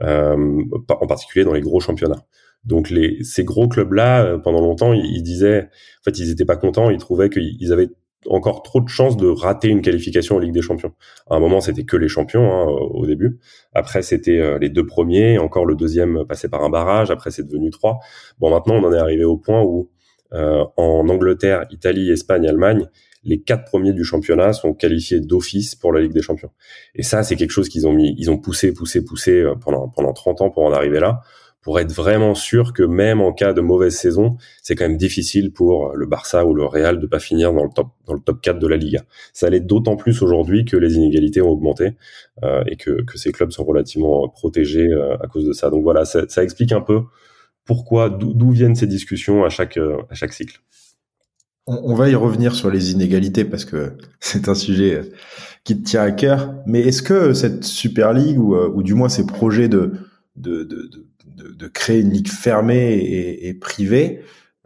en particulier dans les gros championnats. Donc les, ces gros clubs-là, euh, pendant longtemps, ils, disaient, en fait, ils n'étaient pas contents, ils trouvaient qu'ils avaient encore trop de chances de rater une qualification en Ligue des Champions. À un moment, c'était que les champions hein, au début. Après, c'était euh, les deux premiers. Encore le deuxième passait par un barrage. Après, c'est devenu trois. Bon, maintenant, on en est arrivé au point où euh, en Angleterre, Italie, Espagne, Allemagne, les quatre premiers du championnat sont qualifiés d'office pour la Ligue des Champions. Et ça, c'est quelque chose qu'ils ont mis, ils ont poussé, poussé, poussé euh, pendant pendant 30 ans pour en arriver là pour être vraiment sûr que même en cas de mauvaise saison, c'est quand même difficile pour le Barça ou le Real de pas finir dans le top dans le top 4 de la Liga. Ça l'est d'autant plus aujourd'hui que les inégalités ont augmenté euh, et que, que ces clubs sont relativement protégés euh, à cause de ça. Donc voilà, ça, ça explique un peu pourquoi d'où viennent ces discussions à chaque à chaque cycle. On, on va y revenir sur les inégalités parce que [LAUGHS] c'est un sujet euh, qui te tient à cœur. Mais est-ce que cette Super League ou, ou du moins ces projets de de, de, de de, de, créer une ligue fermée et, et privée,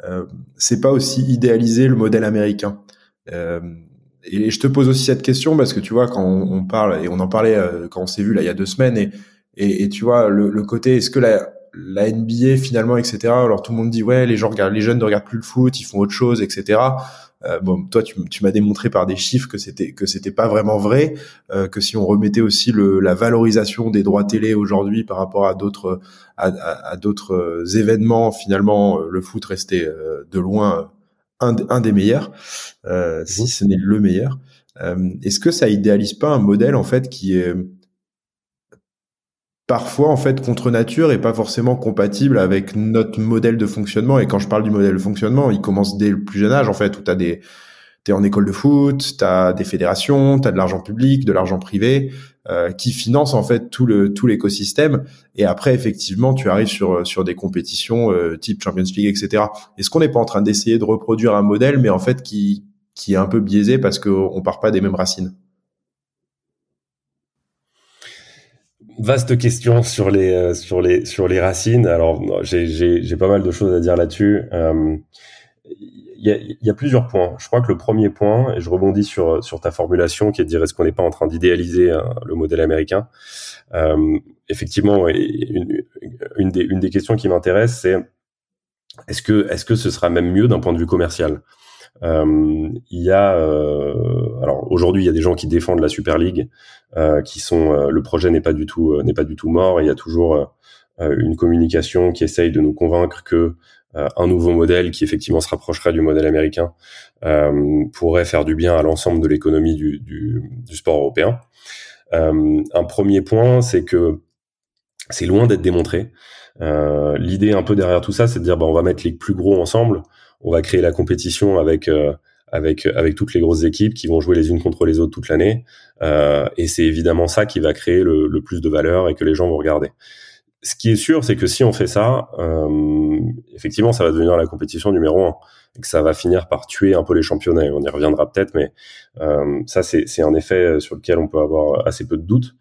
euh, c'est pas aussi idéaliser le modèle américain? Euh, et je te pose aussi cette question parce que tu vois quand on, on parle et on en parlait euh, quand on s'est vu là il y a deux semaines et et, et tu vois le, le côté est-ce que la la NBA finalement etc alors tout le monde dit ouais les gens regardent les jeunes ne regardent plus le foot ils font autre chose etc euh, bon, toi, tu, tu m'as démontré par des chiffres que c'était que c'était pas vraiment vrai, euh, que si on remettait aussi le, la valorisation des droits télé aujourd'hui par rapport à d'autres à, à, d'autres euh, événements, finalement, euh, le foot restait de loin un, un des meilleurs, euh, si ce n'est le meilleur. Est-ce que ça idéalise pas un modèle en fait qui est parfois en fait contre nature et pas forcément compatible avec notre modèle de fonctionnement. Et quand je parle du modèle de fonctionnement, il commence dès le plus jeune âge en fait, où t'as des t'es en école de foot, t'as des fédérations, t'as de l'argent public, de l'argent privé euh, qui finance en fait tout le tout l'écosystème. Et après effectivement, tu arrives sur sur des compétitions euh, type Champions League, etc. Est-ce qu'on n'est pas en train d'essayer de reproduire un modèle, mais en fait qui qui est un peu biaisé parce qu'on part pas des mêmes racines Vaste question sur les euh, sur les sur les racines. Alors j'ai pas mal de choses à dire là-dessus. Euh, il y, a, plusieurs points. Je crois que le premier point, et je rebondis sur sur ta formulation qui est de dire est-ce qu'on n'est pas en train d'idéaliser euh, le modèle américain? Effectivement, une, une, des une des questions qui m'intéresse, c'est est-ce que est-ce que ce sera même mieux d'un point de vue commercial? Il y a, euh, alors aujourd'hui, il y a des gens qui défendent la Super League, euh, qui sont, le projet n'est pas du tout n'est pas du tout mort. Il y a toujours une communication qui essaye de nous convaincre que un nouveau modèle qui effectivement se rapprocherait du modèle américain euh, pourrait faire du bien à l'ensemble de l'économie du, du, du, sport européen. Euh, un premier point, c'est que c'est loin d'être démontré. Euh, L'idée un peu derrière tout ça, c'est de dire bah, on va mettre les plus gros ensemble on va créer la compétition avec euh, avec avec toutes les grosses équipes qui vont jouer les unes contre les autres toute l'année. Euh, et c'est évidemment ça qui va créer le, le, plus de valeur et que les gens vont regarder. Ce qui est sûr, c'est que si on fait ça, euh, effectivement, ça va devenir la compétition numéro un et que ça va finir par tuer un peu les championnats. On y reviendra peut-être, mais euh, ça, c'est un effet sur lequel on peut avoir assez peu de doutes.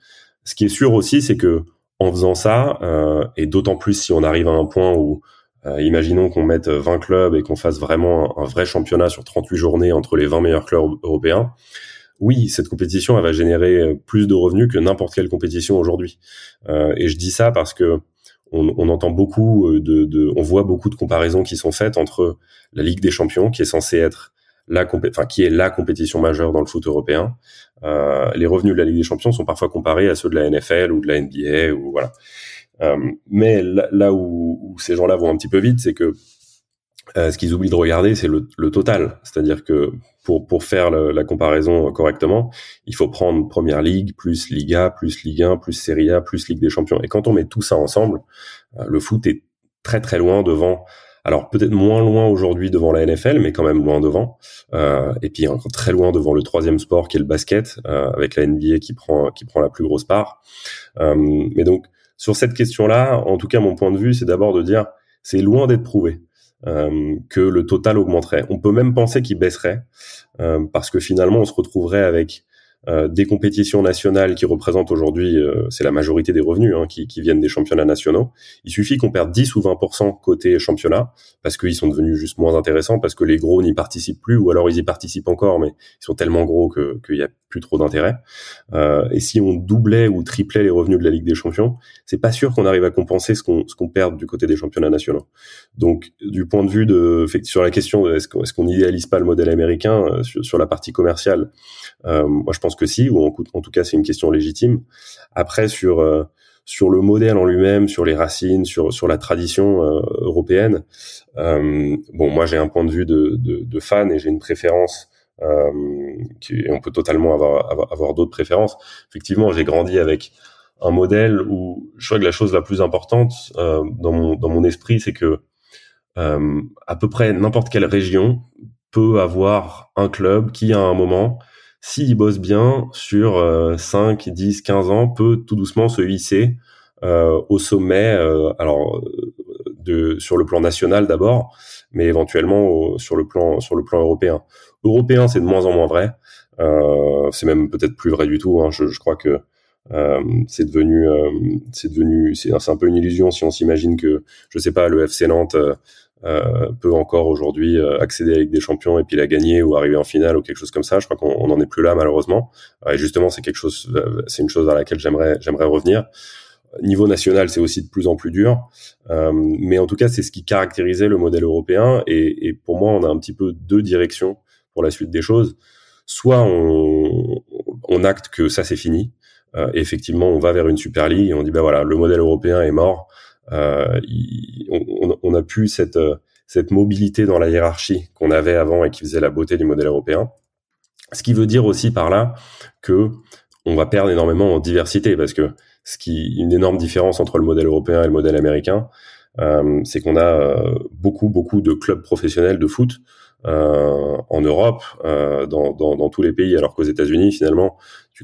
Ce qui est sûr aussi, c'est que en faisant ça, euh, et d'autant plus si on arrive à un point où euh, imaginons qu'on mette 20 clubs et qu'on fasse vraiment un, vrai championnat sur 38 journées entre les 20 meilleurs clubs européens. Oui, cette compétition, elle va générer euh, plus de revenus que n'importe quelle compétition aujourd'hui. Euh, et je dis ça parce que on, on entend beaucoup euh, de, de, on voit beaucoup de comparaisons qui sont faites entre la Ligue des Champions, qui est censée être la enfin, qui est la compétition majeure dans le foot européen. Euh, les revenus de la Ligue des Champions sont parfois comparés à ceux de la NFL ou de la NBA ou voilà. Euh, mais là, où, ces gens-là vont un petit peu vite, c'est que euh, ce qu'ils oublient de regarder, c'est le, le, total. C'est-à-dire que pour, pour faire le, la comparaison correctement, il faut prendre Première Ligue, plus Liga, plus Ligue 1, plus Serie A, plus Ligue des Champions. Et quand on met tout ça ensemble, euh, le foot est très très loin devant. Alors peut-être moins loin aujourd'hui devant la NFL, mais quand même loin devant. Euh, et puis encore très loin devant le troisième sport qui est le basket, euh, avec la NBA qui prend qui prend la plus grosse part. mais donc sur cette question-là, en tout cas, mon point de vue, c'est d'abord de dire, c'est loin d'être prouvé. Euh, que le total augmenterait. On peut même penser qu'il baisserait euh, parce que finalement on se retrouverait avec des compétitions nationales qui représentent aujourd'hui, euh, c'est la majorité des revenus hein, qui, qui, viennent des championnats nationaux. Il suffit qu'on perde 10 ou 20% côté championnat, parce qu'ils sont devenus juste moins intéressants, parce que les gros n'y participent plus, ou alors ils y participent encore, mais ils sont tellement gros qu'il n'y a plus trop d'intérêt. Euh, et si on doublait ou triplait les revenus de la Ligue des Champions, c'est pas sûr qu'on arrive à compenser ce qu'on qu'on perd du côté des championnats nationaux. Donc, du point de vue de sur la question est-ce qu'on est-ce qu'on n'idéalise pas le modèle américain euh, sur, sur la partie commerciale, moi je pense que si, ou en, tout cas c'est une question légitime. Après sur euh, sur le modèle en lui-même, sur les racines, sur sur la tradition euh, européenne, euh, bon moi j'ai un point de vue de, de, fan et j'ai une préférence et on peut totalement avoir avoir, avoir d'autres préférences. Effectivement, j'ai grandi avec un modèle où je crois que la chose la plus importante dans mon dans mon esprit, c'est que à peu près n'importe quelle région peut avoir un club qui à un moment s'il bosse bien sur 5, 10, 15 ans, peut tout doucement se hisser euh, au sommet, euh, alors de, sur le plan national d'abord, mais éventuellement sur le plan sur le plan européen. Européen, c'est de moins en moins vrai. Euh, c'est même peut-être plus vrai du tout. Hein. Je, je, crois que euh, c'est devenu, euh, c'est devenu, c'est un peu une illusion si on s'imagine que, je sais pas, le FC Nantes euh, peut encore aujourd'hui euh, accéder avec des champions et puis la gagner ou arriver en finale ou quelque chose comme ça. Je crois qu'on n'en est plus là malheureusement. Euh, et justement, c'est quelque chose, c'est une chose vers laquelle j'aimerais j'aimerais revenir. Niveau national, c'est aussi de plus en plus dur, mais en tout cas, c'est ce qui caractérisait le modèle européen. Et, et, pour moi, on a un petit peu deux directions pour la suite des choses. Soit on, on acte que ça c'est fini, et effectivement, on va vers une Super League et on dit ben voilà, le modèle européen est mort euh, on, on, a pu cette, euh, cette mobilité dans la hiérarchie qu'on avait avant et qui faisait la beauté du modèle européen. Ce qui veut dire aussi par là que on va perdre énormément en diversité parce que ce qui une énorme différence entre le modèle européen et le modèle américain, euh, c'est qu'on a euh, beaucoup beaucoup de clubs professionnels de foot en Europe, euh, dans, dans, dans, tous les pays, alors qu'aux États-Unis finalement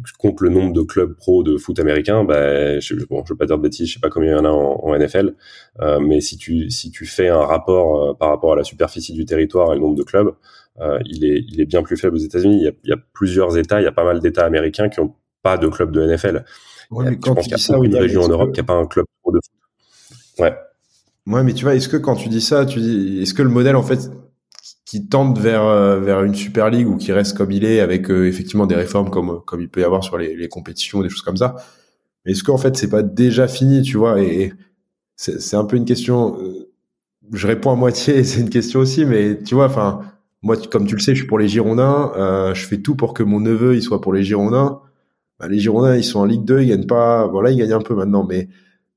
tu comptes le nombre de clubs pro de foot américain, bah, je, bon, je veux pas dire de bêtises, je sais pas combien il y en a en, NFL, euh, mais si tu si tu fais un rapport euh, par rapport à la superficie du territoire et le nombre de clubs, euh, il est il est bien plus faible aux États-Unis. Il y a, il y a plusieurs États, il y a pas mal d'États américains qui ont pas de club de NFL. Ouais, mais je pense qu'il y a ça, une région en Europe qui a pas un club pro de foot. Ouais. Ouais, mais tu vois, est-ce que quand tu dis ça, tu dis, est-ce que le modèle en fait qui tente vers euh, vers une Super League ou qui reste comme il est avec euh, effectivement des réformes comme comme il peut y avoir sur les, les compétitions des choses comme ça. Est-ce qu'en fait c'est pas déjà fini tu vois et, c'est un peu une question euh, je réponds à moitié [LAUGHS] c'est une question aussi mais tu vois enfin moi comme tu le sais je suis pour les Girondins euh, je fais tout pour que mon neveu il soit pour les Girondins. Bah, les Girondins ils sont en Ligue 2 ils gagnent pas voilà ils gagnent un peu maintenant mais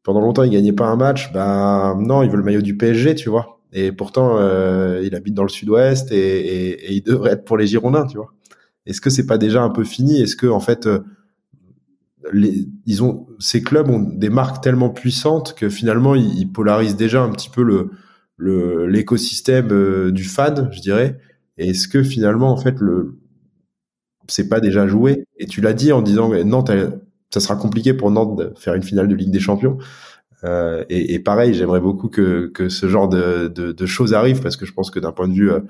pendant longtemps ils gagnaient pas un match bah non ils veulent le maillot du PSG tu vois et pourtant, euh, il habite dans le sud-ouest et, il devrait être pour les Girondins, tu vois. Est-ce que c'est pas déjà un peu fini? Est-ce que en fait, euh, ils ont ces clubs ont des marques tellement puissantes que finalement ils, polarisent déjà un petit peu le l'écosystème euh, du fan, je dirais. Est-ce que finalement en fait c'est pas déjà joué? Et tu l'as dit en disant Nantes, ça sera compliqué pour Nantes de faire une finale de Ligue des Champions. Euh, et, et, pareil, j'aimerais beaucoup que, que ce genre de, de, de, choses arrivent parce que je pense que d'un point de vue euh,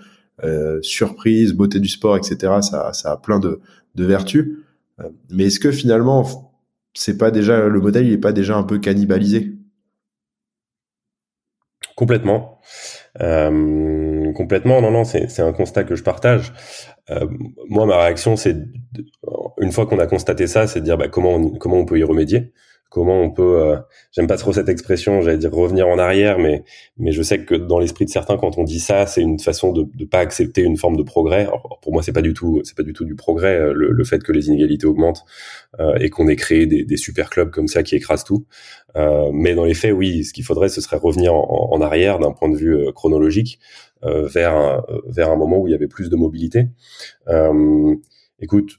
euh, surprise, beauté du sport, etc., ça, ça a plein de, de vertus. Euh, mais est-ce que finalement, c'est pas déjà le modèle, il est pas déjà un peu cannibalisé? Complètement. Euh, complètement, non, non, c'est un constat que je partage. Euh, moi, ma réaction, c'est une fois qu'on a constaté ça, c'est de dire bah, comment on, comment on peut y remédier? Comment on peut euh, j'aime pas trop cette expression j'allais dire revenir en arrière mais mais je sais que dans l'esprit de certains quand on dit ça c'est une façon de ne pas accepter une forme de progrès. Pour moi c'est pas du tout c'est pas du tout du progrès euh, le, le fait que les inégalités augmentent euh, et qu'on ait créé des, des, super clubs comme ça qui écrasent tout. Euh, mais dans les faits oui ce qu'il faudrait ce serait revenir en, en arrière d'un point de vue chronologique vers un, vers un moment où il y avait plus de mobilité. Écoute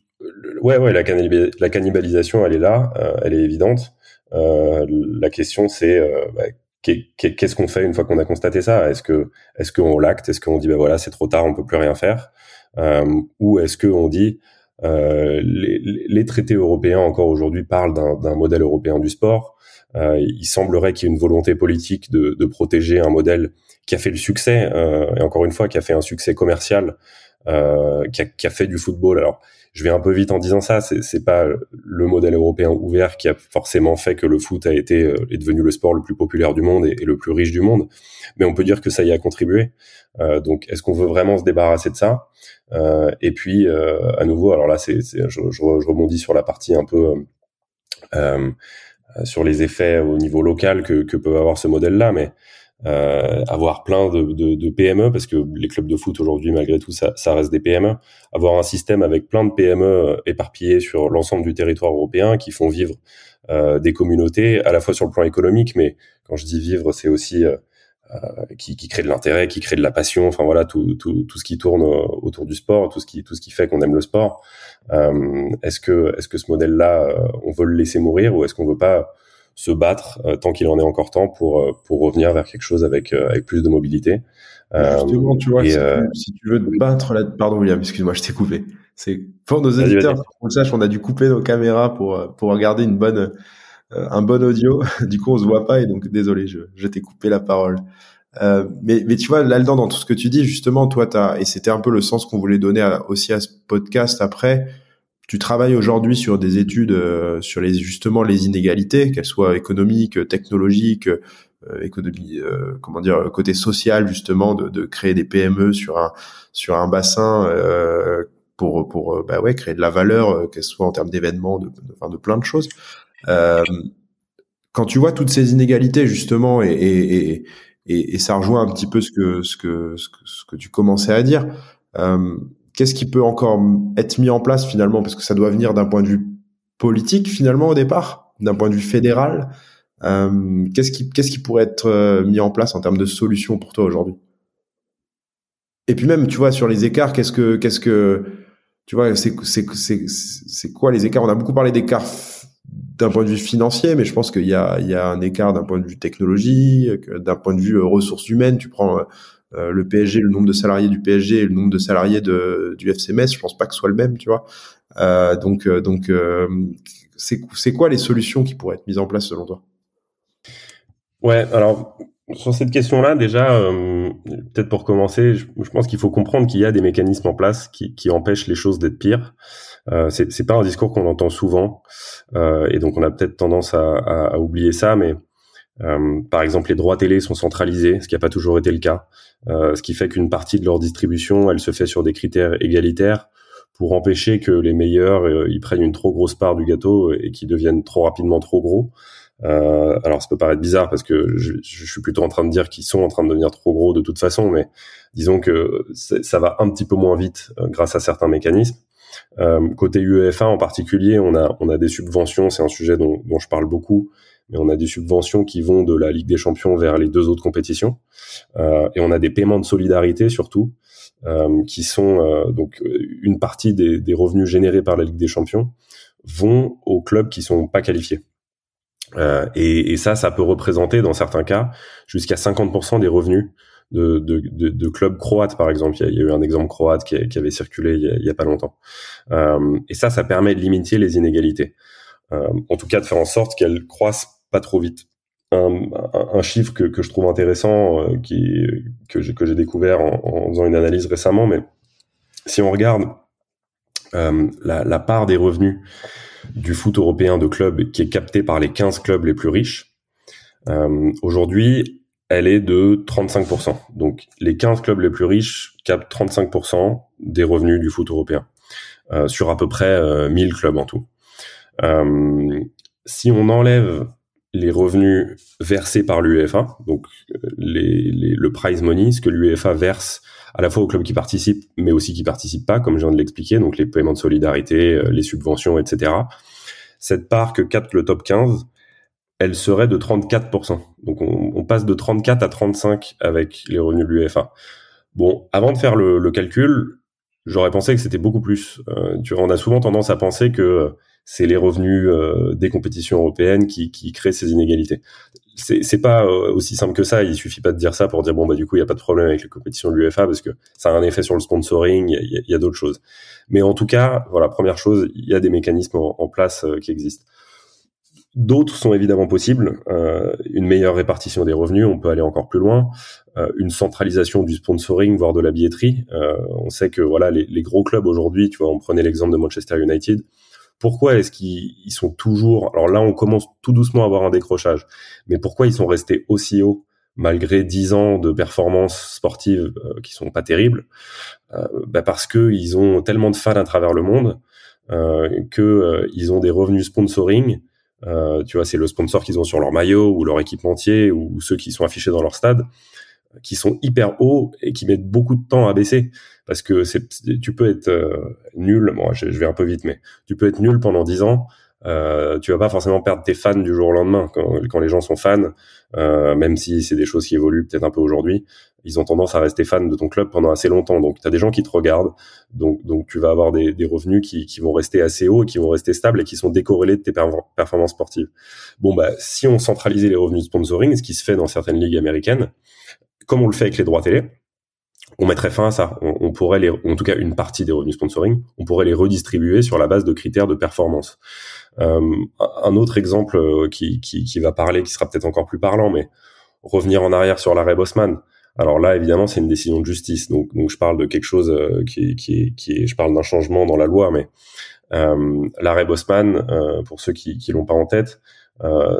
ouais ouais la, cannibalisation elle est là elle est évidente. euh, la question c'est euh, bah, qu'est-ce qu'on fait une fois qu'on a constaté ça? Est-ce que est-ce qu'on l'acte? Est-ce qu'on dit bah voilà c'est trop tard, on peut plus rien faire? Euh, Ou est-ce qu'on dit euh, les, traités européens encore aujourd'hui parlent d'un modèle européen du sport? Euh, il semblerait qu'il y ait une volonté politique de, de, protéger un modèle qui a fait le succès et encore une fois qui a fait un succès commercial, qui a, qui, a, fait du football. Alors je vais un peu vite en disant ça. C'est pas le modèle européen ouvert qui a forcément fait que le foot a été euh, est devenu le sport le plus populaire du monde et, le plus riche du monde, mais on peut dire que ça y a contribué. Euh, donc, est-ce qu'on veut vraiment se débarrasser de ça? Euh, Et puis, euh, à nouveau, alors là, c'est je, je, je, rebondis sur la partie un peu euh, sur les effets au niveau local que, que peut avoir ce modèle-là, mais euh, avoir plein de, de, de, PME, parce que les clubs de foot aujourd'hui, malgré tout, ça, ça, reste des PME, avoir un système avec plein de PME euh, éparpillés sur l'ensemble du territoire européen qui font vivre euh, des communautés, à la fois sur le plan économique, mais quand je dis vivre, c'est aussi euh, qui, qui crée de l'intérêt, qui crée de la passion, enfin voilà tout, tout, tout ce qui tourne autour du sport, tout ce qui tout ce qui fait qu'on aime le sport. est-ce que est-ce que ce modèle-là, on veut le laisser mourir ou est-ce qu'on veut pas se battre tant qu'il en est encore temps pour pour revenir vers quelque chose avec avec plus de mobilité Justement, tu vois, si, tu, veux te battre là, pardon William, excuse-moi, je t'ai coupé. C'est pour nos auditeurs, pour qu'on le sache, on a dû couper nos caméras pour pour regarder une bonne euh, un bon audio. [LAUGHS] du coup, on se voit pas et donc désolé, je, je t'ai coupé la parole. Euh, mais, mais tu vois, là-dedans, dans tout ce que tu dis, justement, toi, t'as, et c'était un peu le sens qu'on voulait donner aussi à ce podcast après, tu travailles aujourd'hui sur des études euh, sur les justement les inégalités, qu'elles soient économiques, technologiques, euh, économie, euh, comment dire, côté social justement, de, de, créer des PME sur un sur un bassin pour pour bah ouais créer de la valeur, qu'elle soit en termes d'événements, de, de, de plein de choses. Euh, quand tu vois toutes ces inégalités justement et, et, et, et, ça rejoint un petit peu ce que ce que ce que, ce que tu commençais à dire. Euh, Qu'est-ce qui peut encore être mis en place finalement? Parce que ça doit venir d'un point de vue politique finalement au départ, d'un point de vue fédéral. Euh, qu'est-ce qui qu'est-ce qui pourrait être euh, mis en place en termes de solutions pour toi aujourd'hui? Et puis même, tu vois, sur les écarts, qu'est-ce que qu'est-ce que tu vois, c'est c'est c'est c'est quoi les écarts? On a beaucoup parlé d'écarts d'un point de vue financier, mais je pense qu'il y a, il y a un écart d'un point de vue technologie, d'un point de vue euh, ressources humaines. Tu prends euh, le PSG, le nombre de salariés du PSG et le nombre de salariés de, du FCMS, je pense pas que ce soit le même, tu vois. Euh, donc, euh, donc, c'est, c'est quoi les solutions qui pourraient être mises en place selon toi? Ouais, alors sur cette question-là, déjà, peut-être pour commencer, je, pense qu'il faut comprendre qu'il y a des mécanismes en place qui, qui empêchent les choses d'être pires. Euh, c'est, pas un discours qu'on entend souvent, euh, et donc on a peut-être tendance à, à, à, oublier ça, mais euh, par exemple, les droits télé sont centralisés, ce qui n'a pas toujours été le cas, euh, ce qui fait qu'une partie de leur distribution, elle se fait sur des critères égalitaires pour empêcher que les meilleurs euh, ils prennent une trop grosse part du gâteau et qu'ils deviennent trop rapidement trop gros. Euh, alors ça peut paraître bizarre parce que je, suis plutôt en train de dire qu'ils sont en train de devenir trop gros de toute façon, mais disons que ça va un petit peu moins vite grâce à certains mécanismes. Euh, côté UEFA en particulier, on a, on a des subventions, c'est un sujet dont, dont, je parle beaucoup, mais on a des subventions qui vont de la Ligue des Champions vers les deux autres compétitions, euh, et on a des paiements de solidarité surtout, euh, qui sont euh, donc une partie des, des, revenus générés par la Ligue des Champions vont aux clubs qui sont pas qualifiés. Euh, et, et, ça, ça peut représenter dans certains cas jusqu'à 50% des revenus de, de, de, de, clubs croates, par exemple. Il y, a, eu un exemple croate qui, qui avait circulé il y a, pas longtemps. Euh, et ça, ça permet de limiter les inégalités. Euh, en tout cas, de faire en sorte qu'elles croissent pas trop vite. Un, un, chiffre que, que, je trouve intéressant, euh, qui, que j'ai découvert en, en, faisant une analyse récemment, mais si on regarde euh, la, la, part des revenus du foot européen de clubs qui est capté par les 15 clubs les plus riches, euh, aujourd'hui, elle est de 35%. Donc les 15 clubs les plus riches captent 35% des revenus du foot européen, euh, sur à peu près euh, 1000 clubs en tout. Euh, si on enlève les revenus versés par l'UEFA, donc les, le prize money, ce que l'UEFA verse à la fois aux clubs qui participent, mais aussi qui participent pas, comme je viens de l'expliquer, donc les paiements de solidarité, euh, les subventions, etc. Cette part que capte le top 15, elle serait de 34%. Donc on, passe de 34 à 35 avec les revenus de l'UEFA. Bon, avant de faire le, le calcul, j'aurais pensé que c'était beaucoup plus. Euh, tu vois, on a souvent tendance à penser que c'est les revenus euh, des compétitions européennes qui, qui créent ces inégalités. C'est, pas euh, aussi simple que ça. Il suffit pas de dire ça pour dire bon bah du coup il y a pas de problème avec les compétitions de l'UEFA parce que ça a un effet sur le sponsoring. Il y a, y a d'autres choses. Mais en tout cas, voilà, première chose, il y a des mécanismes en, place euh, qui existent. D'autres sont évidemment possibles. Euh, une meilleure répartition des revenus, on peut aller encore plus loin. Une centralisation du sponsoring, voire de la billetterie. On sait que voilà, les, les gros clubs aujourd'hui, tu vois, on prenait l'exemple de Manchester United. Pourquoi est-ce qu'ils sont toujours Alors là, on commence tout doucement à avoir un décrochage. Mais pourquoi ils sont restés aussi hauts malgré dix ans de performances sportives euh, qui sont pas terribles? Euh, bah Parce que ils ont tellement de fans à travers le monde euh, que ils ont des revenus sponsoring euh, tu vois, c'est le sponsor qu'ils ont sur leur maillot ou leur équipementier ou ceux qui sont affichés dans leur stade, qui sont hyper hauts et qui mettent beaucoup de temps à baisser parce que c'est, tu peux être euh, nul. Moi, je, je, vais un peu vite, mais tu peux être nul pendant 10 ans euh, tu vas pas forcément perdre tes fans du jour au lendemain. Quand, quand les gens sont fans, euh, même si c'est des choses qui évoluent peut-être un peu aujourd'hui, ils ont tendance à rester fans de ton club pendant assez longtemps. Donc, tu as des gens qui te regardent. Donc, donc tu vas avoir des, des revenus qui, qui, vont rester assez hauts, qui vont rester stables et qui sont décorrélés de tes performances sportives. Bon, bah, si on centralisait les revenus de sponsoring, ce qui se fait dans certaines ligues américaines, comme on le fait avec les droits télé, on mettrait fin à ça. On, pourrait les, en tout cas une partie des revenus sponsoring, on pourrait les redistribuer sur la base de critères de performance. Euh, un autre exemple euh, qui, qui, va parler, qui sera peut-être encore plus parlant, mais revenir en arrière sur l'arrêt Bosman. Alors là, évidemment, c'est une décision de justice. Donc, je parle de quelque chose euh, qui, qui, qui est, je parle d'un changement dans la loi, mais l'arrêt Bosman, pour ceux qui, qui l'ont pas en tête,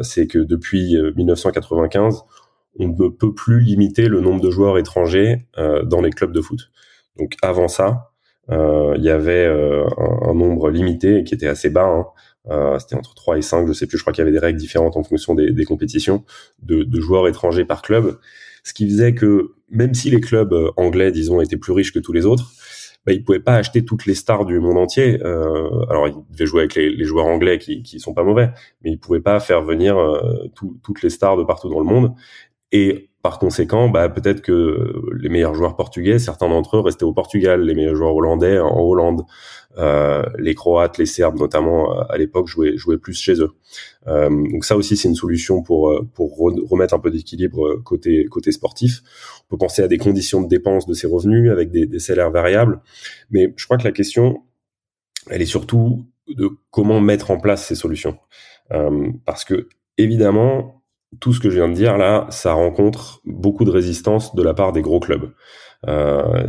c'est que depuis 1995, on ne peut plus limiter le nombre de joueurs étrangers euh, dans les clubs de foot. Donc avant ça, euh, il y avait euh, un, nombre limité qui était assez bas. Hein. C'était entre 3 et 5, je sais plus. Je crois qu'il y avait des règles différentes en fonction des, des compétitions de, de, joueurs étrangers par club, ce qui faisait que même si les clubs anglais, disons, étaient plus riches que tous les autres, bah, ils pouvaient pas acheter toutes les stars du monde entier. Euh, alors ils devaient jouer avec les, les, joueurs anglais qui, qui sont pas mauvais, mais ils pouvaient pas faire venir euh, toutes les stars de partout dans le monde. Et par conséquent, bah, peut-être que les meilleurs joueurs portugais, certains d'entre eux restaient au Portugal, les meilleurs joueurs hollandais en Hollande, euh, les Croates, les Serbes notamment à l'époque jouaient, jouaient plus chez eux. Euh, donc ça aussi c'est une solution pour euh, pour remettre un peu d'équilibre côté côté sportif. On peut penser à des conditions de dépenses de ces revenus avec des, des salaires variables, mais je crois que la question elle est surtout de comment mettre en place ces solutions, euh, parce que évidemment tout ce que je viens de dire là, ça rencontre beaucoup de résistance de la part des gros clubs. Euh,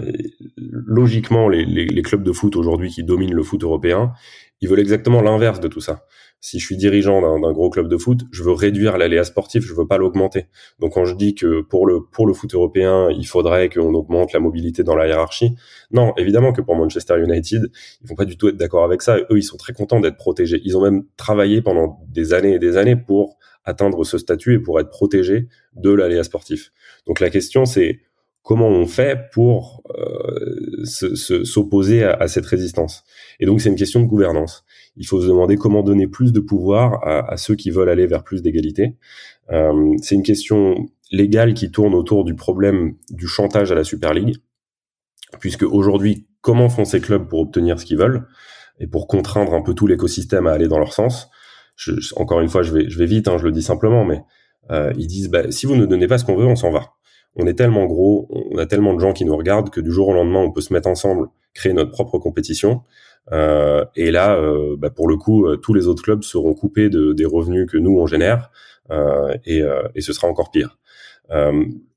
logiquement, les, les, les, clubs de foot aujourd'hui qui dominent le foot européen, ils veulent exactement l'inverse de tout ça. Si je suis dirigeant d'un gros club de foot, je veux réduire l'aléa sportif, je veux pas l'augmenter. Donc quand je dis que pour le pour le foot européen, il faudrait qu'on augmente la mobilité dans la hiérarchie, non, évidemment que pour Manchester United, ils vont pas du tout être d'accord avec ça. Eux, ils sont très contents d'être protégés. Ils ont même travaillé pendant des années et des années pour atteindre ce statut et pour être protégé de l'aléa sportif. Donc la question c'est comment on fait pour euh, s'opposer à, cette résistance. Et donc c'est une question de gouvernance. Il faut se demander comment donner plus de pouvoir à, ceux qui veulent aller vers plus d'égalité. Euh, c'est une question légale qui tourne autour du problème du chantage à la Super League, puisque aujourd'hui, comment font ces clubs pour obtenir ce qu'ils veulent et pour contraindre un peu tout l'écosystème à aller dans leur sens? Encore une fois, je vais, je vais vite, hein, je le dis simplement, mais euh, ils disent, bah, si vous ne donnez pas ce qu'on veut, on s'en va. On est tellement gros, on a tellement de gens qui nous regardent que du jour au lendemain, on peut se mettre ensemble, créer notre propre compétition. Euh, et là, euh, bah, pour le coup, euh, tous les autres clubs seront coupés de, des revenus que nous on génère, et, ce sera encore pire.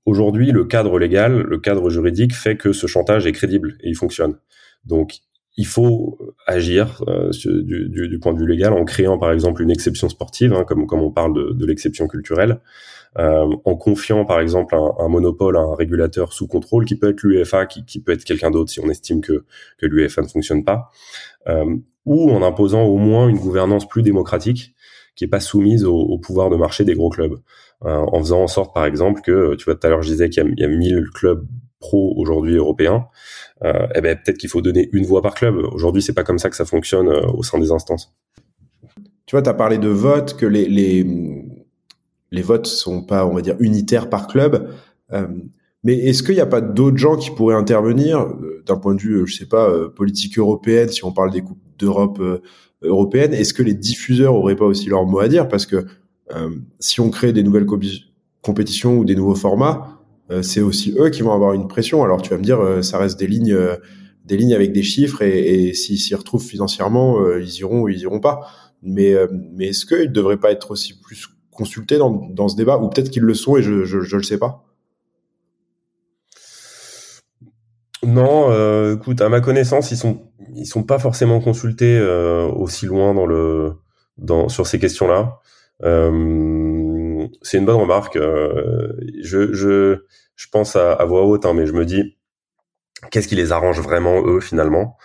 Aujourd'hui, le cadre légal, le cadre juridique fait que ce chantage est crédible et il fonctionne. Donc, il faut agir du, point de vue légal en créant par exemple une exception sportive, hein, comme, on parle de l'exception culturelle, euh, en confiant par exemple un, un, monopole à un régulateur sous contrôle qui peut être l'UEFA, qui, qui, peut être quelqu'un d'autre si on estime que, que l'UEFA ne fonctionne pas, euh, ou en imposant au moins une gouvernance plus démocratique qui est pas soumise au, au pouvoir de marché des gros clubs, euh, en faisant en sorte par exemple que, tu vois tout à l'heure je disais qu'il y, y a 1000 clubs pro aujourd'hui européens, euh, eh ben peut-être qu'il faut donner une voix par club. Aujourd'hui, c'est pas comme ça que ça fonctionne euh, au sein des instances. Tu vois, tu as parlé de vote, que les, les, les votes sont pas, on va dire, unitaires par club. Euh, mais est-ce qu'il n'y a pas d'autres gens qui pourraient intervenir euh, d'un point de vue, je sais pas, euh, politique européenne, si on parle des coupes d'Europe européennes Est-ce que les diffuseurs auraient pas aussi leur mot à dire? Parce que si on crée des nouvelles compétitions ou des nouveaux formats, euh, c'est aussi eux qui vont avoir une pression. Alors tu vas me dire, euh, ça reste des lignes, euh, des lignes avec des chiffres et, et s'ils s'y retrouvent financièrement, ils iront ou ils iront pas. Mais est-ce qu'ils ne devraient pas être aussi plus consultés dans, dans ce débat ou peut-être qu'ils le sont et je, je, je le sais pas. Non, euh, écoute, à ma connaissance, ils sont ils sont pas forcément consultés euh, aussi loin dans le dans sur ces questions-là. Euh, c'est une bonne remarque. je, je je pense à, voix haute, hein, mais je me dis, qu'est-ce qui les arrange vraiment eux finalement?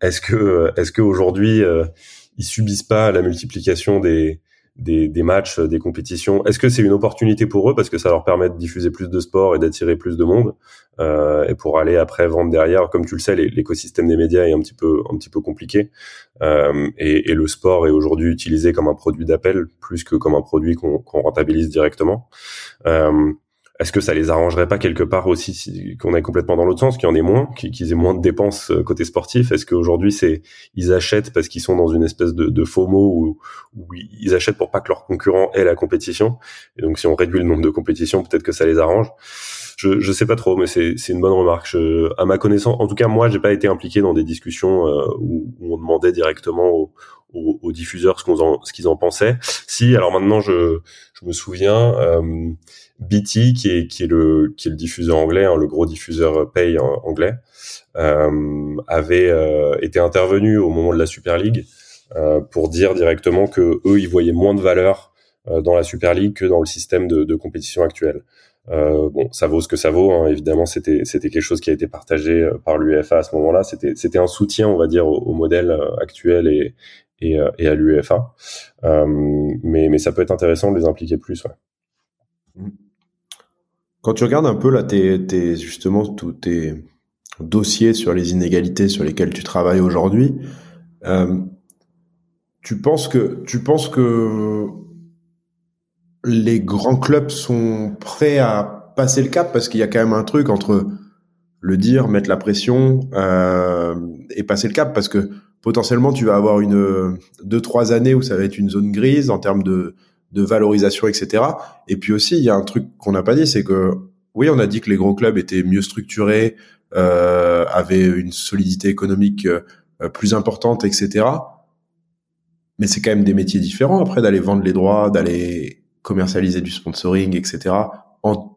Est-ce que, est-ce qu'aujourd'hui euh, ils subissent pas la multiplication des des, des, matchs, des compétitions. Est-ce que c'est une opportunité pour eux parce que ça leur permet de diffuser plus de sport et d'attirer plus de monde euh, et pour aller après vendre derrière? Comme tu le sais, l'écosystème des médias est un petit peu un petit peu compliqué euh, et, et, le sport est aujourd'hui utilisé comme un produit d'appel plus que comme un produit qu'on rentabilise directement. Euh, est-ce que ça les arrangerait pas quelque part aussi qu'on aille complètement dans l'autre sens, qu'il y en ait moins, qu'ils aient moins de dépenses euh, côté sportif? Est-ce qu'aujourd'hui c'est ils achètent parce qu'ils sont dans une espèce de, de FOMO où, où, ils achètent pour pas que leurs concurrents aient la compétition? Et donc si on réduit le nombre de compétitions, peut-être que ça les arrange. Je je sais pas trop, mais c'est une bonne remarque. Je, à ma connaissance, en tout cas moi j'ai pas été impliqué dans des discussions euh, où, où, on demandait directement aux, aux, diffuseurs ce qu'on ce qu'ils en pensaient. Si alors maintenant je je me souviens. Euh, BT, qui est, qui est, le, diffuseur anglais, hein, le gros diffuseur pay anglais, euh, avait euh, été intervenu au moment de la Super League euh, pour dire directement que eux, ils voyaient moins de valeur euh, dans la Super League que dans le système de, de compétition actuel. Euh, bon, ça vaut ce que ça vaut. Hein. Évidemment, c'était quelque chose qui a été partagé par l'UEFA à ce moment-là. C'était un soutien, on va dire, au, au modèle actuel et à l'UEFA. mais mais ça peut être intéressant de les impliquer plus. Mmh. Quand tu regardes un peu là, tes, tes, justement tous tes dossiers sur les inégalités sur lesquels tu travailles aujourd'hui, euh, tu penses que tu penses que les grands clubs sont prêts à passer le cap? Parce qu'il y a quand même un truc entre le dire, mettre la pression euh, et passer le cap. Parce que potentiellement tu vas avoir une deux trois années où ça va être une zone grise en termes de de valorisation, etc. Et puis aussi, il y a un truc qu'on n'a pas dit, c'est que oui, on a dit que les gros clubs étaient mieux structurés, euh, avaient une solidité économique euh, plus importante, etc. Mais c'est quand même des métiers différents après d'aller vendre les droits, d'aller commercialiser du sponsoring, etc. En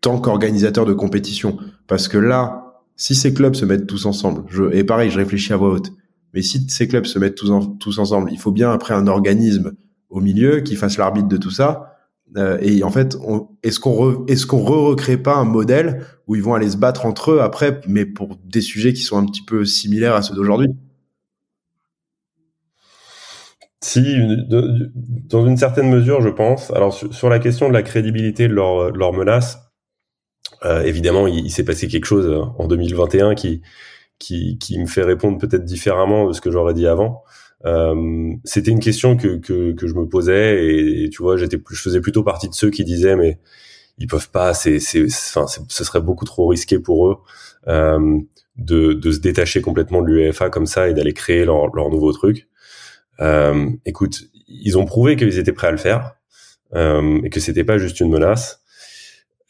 tant qu'organisateur de compétition, parce que là, si ces clubs se mettent tous ensemble, je, et pareil, je réfléchis à voix haute, mais si ces clubs se mettent tous, tous ensemble, il faut bien après un organisme au milieu qui fasse l'arbitre de tout ça. Euh, et en fait, est-ce qu'on est-ce qu'on re-recrée pas un modèle où ils vont aller se battre entre eux après, mais pour des sujets qui sont un petit peu similaires à ceux d'aujourd'hui? Si, dans une certaine mesure, je pense. Alors sur, la question de la crédibilité de leur, leur menace, euh, évidemment, il, s'est passé quelque chose en 2021 qui qui, qui me fait répondre peut-être différemment de ce que j'aurais dit avant. Euh, c'était une question que, que, que, je me posais et, tu vois, j'étais je faisais plutôt partie de ceux qui disaient mais ils peuvent pas, c'est, c'est, enfin, ce serait beaucoup trop risqué pour eux euh, de, de se détacher complètement de l'UEFA comme ça et d'aller créer leur, leur nouveau truc. Euh, écoute, ils ont prouvé qu'ils étaient prêts à le faire euh, et que c'était pas juste une menace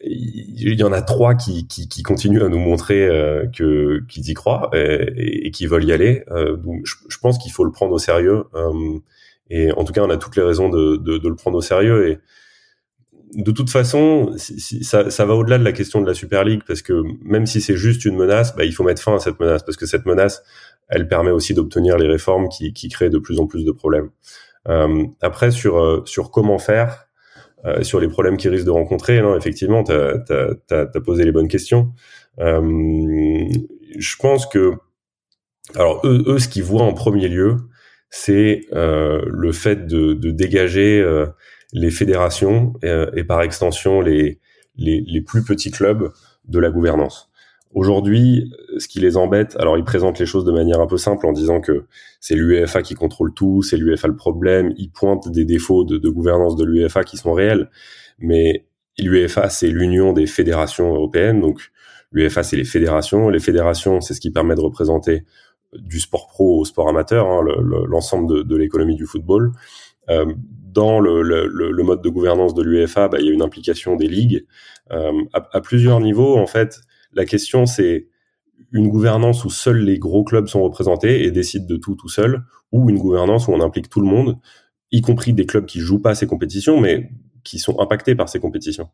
il y en a trois qui, qui, qui continuent à nous montrer euh, que qu'ils y croient et, et, qui veulent y aller. Euh, donc je, je pense qu'il faut le prendre au sérieux. Euh, et en tout cas, on a toutes les raisons de, de, de le prendre au sérieux. Et de toute façon, si, ça, ça, va au-delà de la question de la Super League parce que même si c'est juste une menace, bah, il faut mettre fin à cette menace parce que cette menace, elle permet aussi d'obtenir les réformes qui, qui créent de plus en plus de problèmes. Euh, après, sur sur comment faire. Euh, sur les problèmes qu'ils risquent de rencontrer. Non, effectivement, tu as, posé les bonnes questions. Euh, je pense que, alors eux, ce qu'ils voient en premier lieu, c'est euh, le fait de, dégager euh, les fédérations et, par extension les, plus petits clubs de la gouvernance. Aujourd'hui, ce qui les embête, alors ils présentent les choses de manière un peu simple en disant que c'est l'UEFA qui contrôle tout, c'est l'UEFA le problème, ils pointent des défauts de, gouvernance de l'UEFA qui sont réels, mais l'UEFA c'est l'union des fédérations européennes, donc l'UEFA c'est les fédérations, les fédérations c'est ce qui permet de représenter du sport pro au sport amateur, hein, l'ensemble de, l'économie du football. Euh, dans le, mode de gouvernance de l'UEFA, bah, il y a une implication des ligues euh, à, plusieurs niveaux. En fait, la question, c'est une gouvernance où seuls les gros clubs sont représentés et décident de tout tout seuls, ou une gouvernance où on implique tout le monde, y compris des clubs qui jouent pas ces compétitions, mais qui sont impactés par ces compétitions.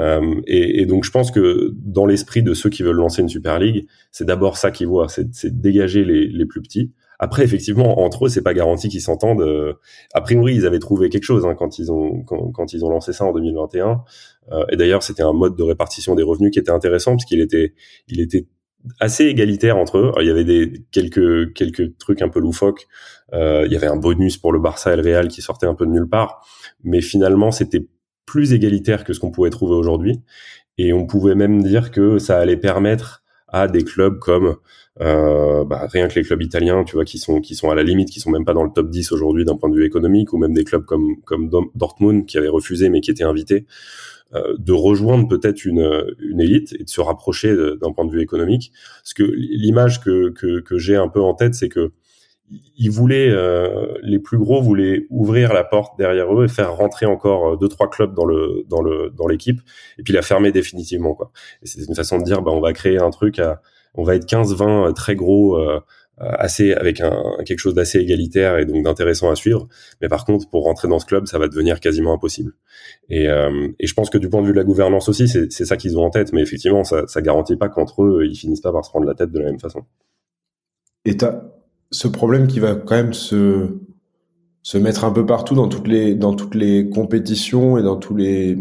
Euh, et, donc je pense que dans l'esprit de ceux qui veulent lancer une Super League, c'est d'abord ça qu'ils voient, c'est dégager les, les, plus petits. Après, effectivement, entre eux, c'est pas garanti qu'ils s'entendent. Euh, a priori, ils avaient trouvé quelque chose hein, quand ils ont quand, quand, ils ont lancé ça en 2021. Euh, et d'ailleurs, c'était un mode de répartition des revenus qui était intéressant parce qu'il était il était assez égalitaire entre eux. il y avait des quelques quelques trucs un peu loufoques. Euh, il y avait un bonus pour le Barça et le Real qui sortait un peu de nulle part, mais finalement c'était plus égalitaire que ce qu'on pouvait trouver aujourd'hui. Et on pouvait même dire que ça allait permettre à des clubs comme euh, bah, rien que les clubs italiens, tu vois, qui sont qui sont à la limite, qui sont même pas dans le top 10 aujourd'hui d'un point de vue économique, ou même des clubs comme comme Dortmund qui avaient refusé mais qui étaient invités, euh, de rejoindre peut-être une une élite et de se rapprocher d'un point de vue économique. Parce que l'image que que, que j'ai un peu en tête, c'est que ils voulaient, euh, les plus gros voulaient ouvrir la porte derrière eux et faire rentrer encore euh, deux trois clubs dans le dans le dans l'équipe et puis la fermer définitivement quoi. C'est une façon de dire bah on va créer un truc à on va être 15 20 euh, très gros assez avec un quelque chose d'assez égalitaire et donc d'intéressant à suivre. Mais par contre pour rentrer dans ce club ça va devenir quasiment impossible. Et, et je pense que du point de vue de la gouvernance aussi c'est ça qu'ils ont en tête. Mais effectivement ça ça garantit pas qu'entre eux ils finissent pas par se prendre la tête de la même façon. Et t'as ce problème qui va quand même se se mettre un peu partout dans toutes les dans toutes les compétitions et dans tous les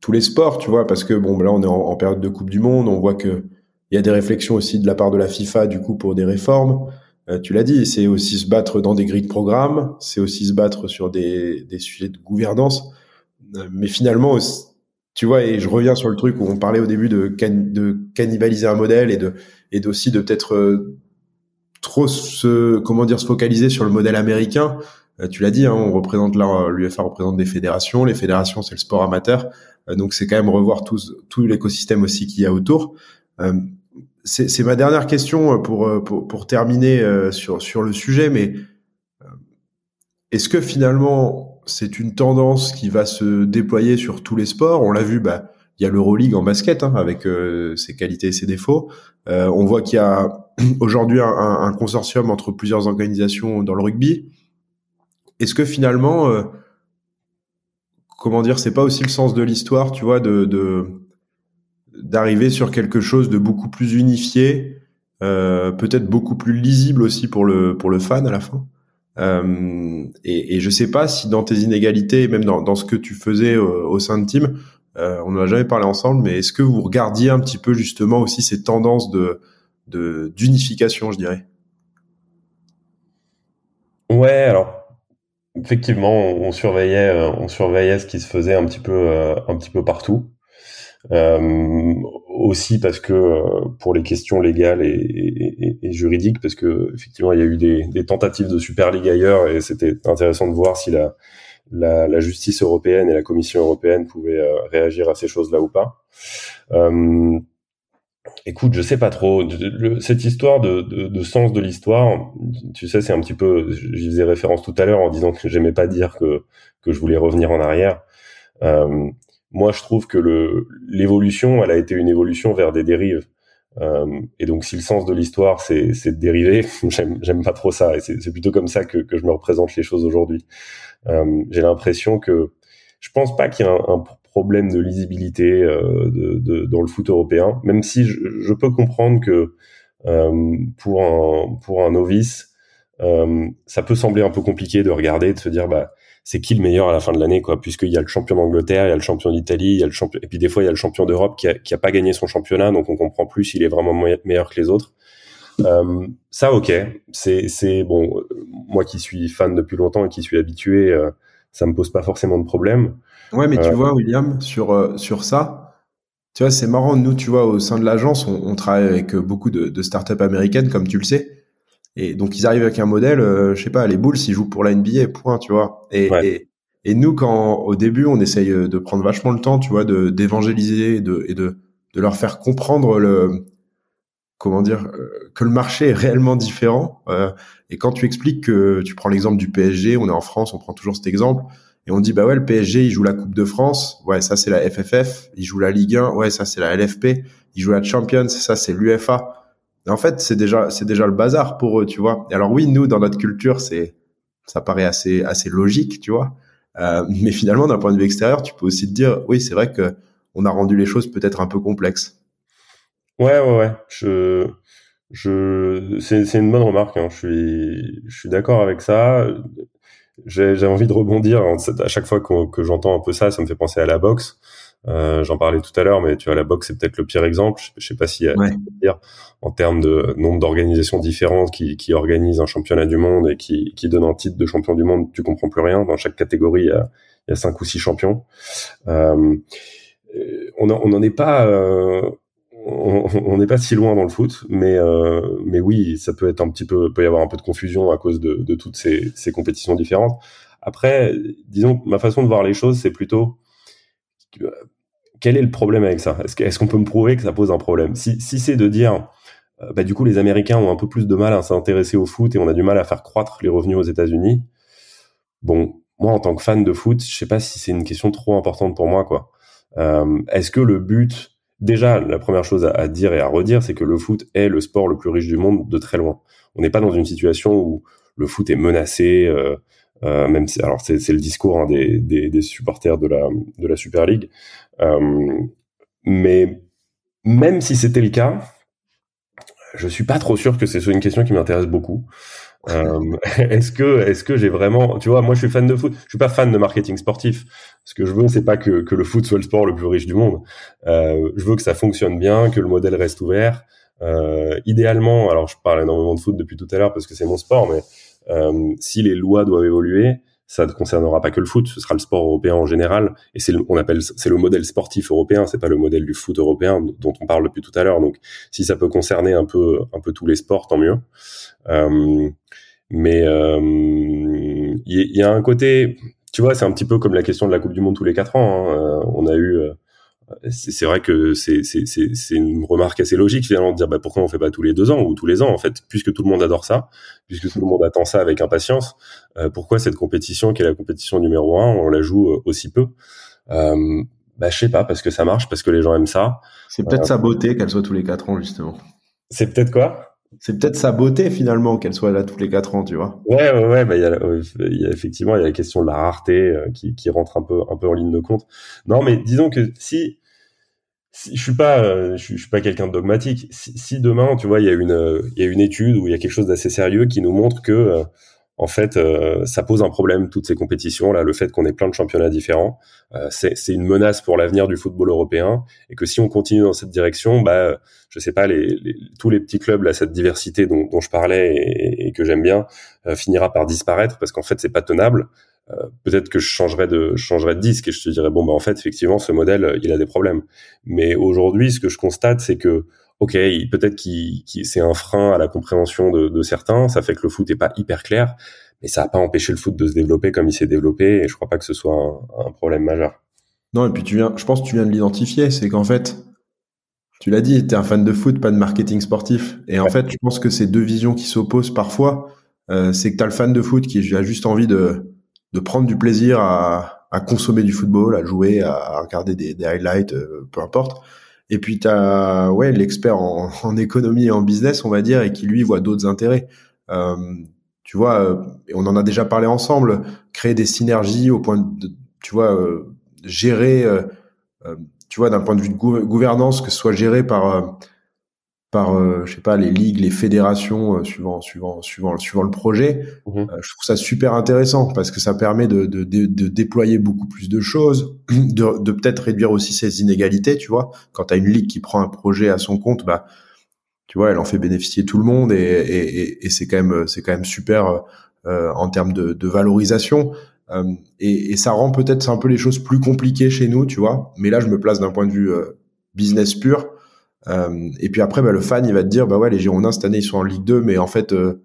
tous les sports, tu vois, parce que bon, là on est en, période de Coupe du Monde, on voit que il y a des réflexions aussi de la part de la FIFA du coup pour des réformes. Euh, tu l'as dit, c'est aussi se battre dans des grilles de programme, c'est aussi se battre sur des des sujets de gouvernance, euh, mais finalement tu vois, et je reviens sur le truc où on parlait au début de, de cannibaliser un modèle et de et d'aussi de peut-être euh, trop se comment dire se focaliser sur le modèle américain. Euh, tu l'as dit, hein, on représente là l'UFA représente des fédérations, les fédérations c'est le sport amateur, euh, donc c'est quand même revoir tout tout l'écosystème aussi qu'il y a autour. Euh, c'est ma dernière question pour pour, pour terminer sur sur le sujet, mais est-ce que finalement c'est une tendance qui va se déployer sur tous les sports? On l'a vu, bah il y a l'Euroleague en basket hein, avec ses qualités et ses défauts. on voit qu'il y a [CLEARS THROAT] aujourd'hui un, un, consortium entre plusieurs organisations dans le rugby. Est-ce que finalement, euh, comment dire, c'est pas aussi le sens de l'histoire, tu vois, de d'arriver sur quelque chose de beaucoup plus unifié, euh, peut-être beaucoup plus lisible aussi pour le pour le fan à la fin. Euh, et, et je sais pas si dans tes inégalités, même dans, dans ce que tu faisais au, sein de team, euh, on n'en a jamais parlé ensemble, mais est-ce que vous regardiez un petit peu justement aussi ces tendances de de d'unification, je dirais? Ouais, alors effectivement, on, surveillait, euh, on surveillait ce qui se faisait un petit peu, euh, un petit peu partout. Euh, aussi parce que pour les questions légales et, juridiques, parce que effectivement, il y a eu des, tentatives de Super League ailleurs et c'était intéressant de voir si la, la, justice européenne et la Commission européenne pouvaient réagir à ces choses-là ou pas. Écoute, je sais pas trop. cette histoire de, de, sens de l'histoire, tu sais, c'est un petit peu. J'y faisais référence tout à l'heure en disant que j'aimais pas dire que que je voulais revenir en arrière. Euh, moi, je trouve que le l'évolution, elle a été une évolution vers des dérives. Euh, et donc, si le sens de l'histoire, c'est de dériver, [LAUGHS] j'aime pas trop ça. Et c'est plutôt comme ça que que je me représente les choses aujourd'hui. Euh, J'ai l'impression que je pense pas qu'il y ait un, un problème de lisibilité euh, de, de, dans le foot européen, même si je, je peux comprendre que euh, pour, un, pour un novice, euh, ça peut sembler un peu compliqué de regarder, de se dire bah c'est qui le meilleur à la fin de l'année quoi, puisqu'il y a le champion d'Angleterre, il y a le champion d'Italie, il y a le champion et puis des fois il y a le champion d'Europe qui a, qui a pas gagné son championnat, donc on comprend plus s'il est vraiment meilleur que les autres. Euh, ça ok, c'est c'est bon, moi qui suis fan depuis longtemps et qui suis habitué, euh, ça me pose pas forcément de problème. Ouais, mais tu euh, vois, William, sur, euh, sur ça, tu vois, c'est marrant. Nous, tu vois, au sein de l'agence, on, on, travaille avec euh, beaucoup de, de startups américaines, comme tu le sais. Et donc, ils arrivent avec un modèle, je sais pas, les Bulls, ils jouent pour la NBA, point, tu vois. Et, et, et, nous, quand au début, on essaye de prendre vachement le temps, tu vois, de d'évangéliser et de, et de, de leur faire comprendre le, comment dire, que le marché est réellement différent. et quand tu expliques que tu prends l'exemple du PSG, on est en France, on prend toujours cet exemple et on dit bah ouais le PSG il joue la Coupe de France, ouais ça c'est la FFF, il joue la Ligue 1, ouais ça c'est la LFP, il joue la Champions, ça c'est l'UFA. En fait c'est déjà c'est déjà le bazar pour eux tu vois. Alors oui nous dans notre culture c'est ça paraît assez assez logique tu vois, euh, mais finalement d'un point de vue extérieur tu peux aussi te dire oui c'est vrai que on a rendu les choses peut-être un peu complexes. Ouais ouais ouais je je c'est c'est une bonne remarque hein. je suis je suis d'accord avec ça j'ai envie de rebondir. À chaque fois que, que j'entends un peu ça, ça me fait penser à la boxe. Euh, J'en parlais tout à l'heure, mais tu vois, la boxe, c'est peut-être le pire exemple. Je, sais pas s'il y a dire en termes de nombre d'organisations différentes qui, qui organisent un championnat du monde et qui, qui donnent un titre de champion du monde, tu comprends plus rien. Dans chaque catégorie, il y a, il y a cinq ou six champions. Euh, on n'en est pas... Euh, on n'est pas si loin dans le foot, mais euh, mais oui, ça peut être un petit peu, peut y avoir un peu de confusion à cause de, de toutes ces, ces compétitions différentes. Après, disons, ma façon de voir les choses, c'est plutôt quel est le problème avec ça? Est-ce qu'on peut me prouver que ça pose un problème? Si, c'est de dire, euh, bah, du coup, les Américains ont un peu plus de mal à s'intéresser au foot et on a du mal à faire croître les revenus aux États-Unis. Bon, moi, en tant que fan de foot, je sais pas si c'est une question trop importante pour moi, quoi. Euh, Est-ce que le but, déjà, la première chose à, dire et à redire, c'est que le foot est le sport le plus riche du monde de très loin. On n'est pas dans une situation où le foot est menacé. Euh, euh, même si, alors c'est, le discours hein, des, des, des, supporters de la, de la Super League. Euh, mais même si c'était le cas, je suis pas trop sûr que c'est une question qui m'intéresse beaucoup. Euh, [LAUGHS] est-ce que, est-ce que j'ai vraiment, tu vois, moi je suis fan de foot, je suis pas fan de marketing sportif. Ce que je veux, c'est pas que, que le foot soit le sport le plus riche du monde. Euh, je veux que ça fonctionne bien, que le modèle reste ouvert. Euh, idéalement, alors je parle énormément de foot depuis tout à l'heure parce que c'est mon sport, mais si les lois doivent évoluer, ça ne concernera pas que le foot, ce sera le sport européen en général, et c'est on appelle c'est le modèle sportif européen, c'est pas le modèle du foot européen dont on parle depuis tout à l'heure. Donc, si ça peut concerner un peu un peu tous les sports, tant mieux. Euh, mais euh, il y, a un côté, tu vois, c'est un petit peu comme la question de la Coupe du Monde tous les quatre ans. Hein. Euh, on a eu c'est vrai que c'est une remarque assez logique finalement de dire bah, pourquoi on fait pas tous les deux ans ou tous les ans en fait puisque tout le monde adore ça puisque tout le monde attend ça avec impatience euh, pourquoi cette compétition qui est la compétition numéro un on la joue euh, aussi peu? Euh, bah je sais pas parce que ça marche parce que les gens aiment ça c'est peut-être sa beauté qu'elle soit tous les quatre ans justement c'est peut-être quoi? C'est peut-être sa beauté finalement qu'elle soit là tous les quatre ans, tu vois. Ouais, ouais, ouais. Bah, il y, a, y a effectivement il y a la question de la rareté qui, qui rentre un peu un peu en ligne de compte. Non, mais disons que si je suis pas, euh, je, suis pas quelqu'un de dogmatique. Si, demain, tu vois, il y a une, il y a une étude ou il y a quelque chose d'assez sérieux qui nous montre que, euh, en fait, euh, ça pose un problème toutes ces compétitions là, le fait qu'on ait plein de championnats différents, c'est une menace pour l'avenir du football européen et que si on continue dans cette direction, bah, je sais pas, les, tous les petits clubs là, cette diversité dont, dont je parlais et, et que j'aime bien, finira par disparaître parce qu'en fait, c'est pas tenable. Euh, peut-être que je changerais de disque et je te dirais bon bah en fait effectivement ce modèle euh, il a des problèmes. Mais aujourd'hui ce que je constate c'est que ok peut-être qu'il c'est un frein à la compréhension de, certains ça fait que le foot est pas hyper clair mais ça a pas empêché le foot de se développer comme il s'est développé et je crois pas que ce soit un, un problème majeur. Non et puis tu viens je pense que tu viens de l'identifier c'est qu'en fait tu l'as dit tu es un fan de foot pas de marketing sportif. Et en fait je pense que ces deux visions qui s'opposent parfois. Euh, c'est que tu as le fan de foot qui a juste envie de de prendre du plaisir à, à consommer du football, à jouer, à, regarder des, des highlights, euh, peu importe. Et puis tu as ouais, l'expert en, [LAUGHS] en, économie et en business, on va dire, et qui lui voit d'autres intérêts. Euh, tu vois, euh, et on en a déjà parlé ensemble, créer des synergies au point de, tu vois, euh, gérer, tu vois, d'un point de vue de gouvernance, que ce soit géré par par euh, je sais pas les ligues, les fédérations euh, suivant suivant suivant suivant le projet. Mhm. Euh, je trouve ça super intéressant parce que ça permet de, de, de, de déployer beaucoup plus de choses, [CLEARS THROAT] de, de peut-être réduire aussi ces inégalités, tu vois. Quand tu as une ligue qui prend un projet à son compte, bah tu vois, elle en fait bénéficier tout le monde et, et, et, c'est quand même c'est quand même super en termes de, de valorisation. et, et ça rend peut-être un peu les choses plus compliquées chez nous, tu vois. Mais là, je me place d'un point de vue business pur euh, et puis après, bah, le fan, il va te dire, bah ouais, les Girondins cette année ils sont en Ligue 2, mais en fait, euh,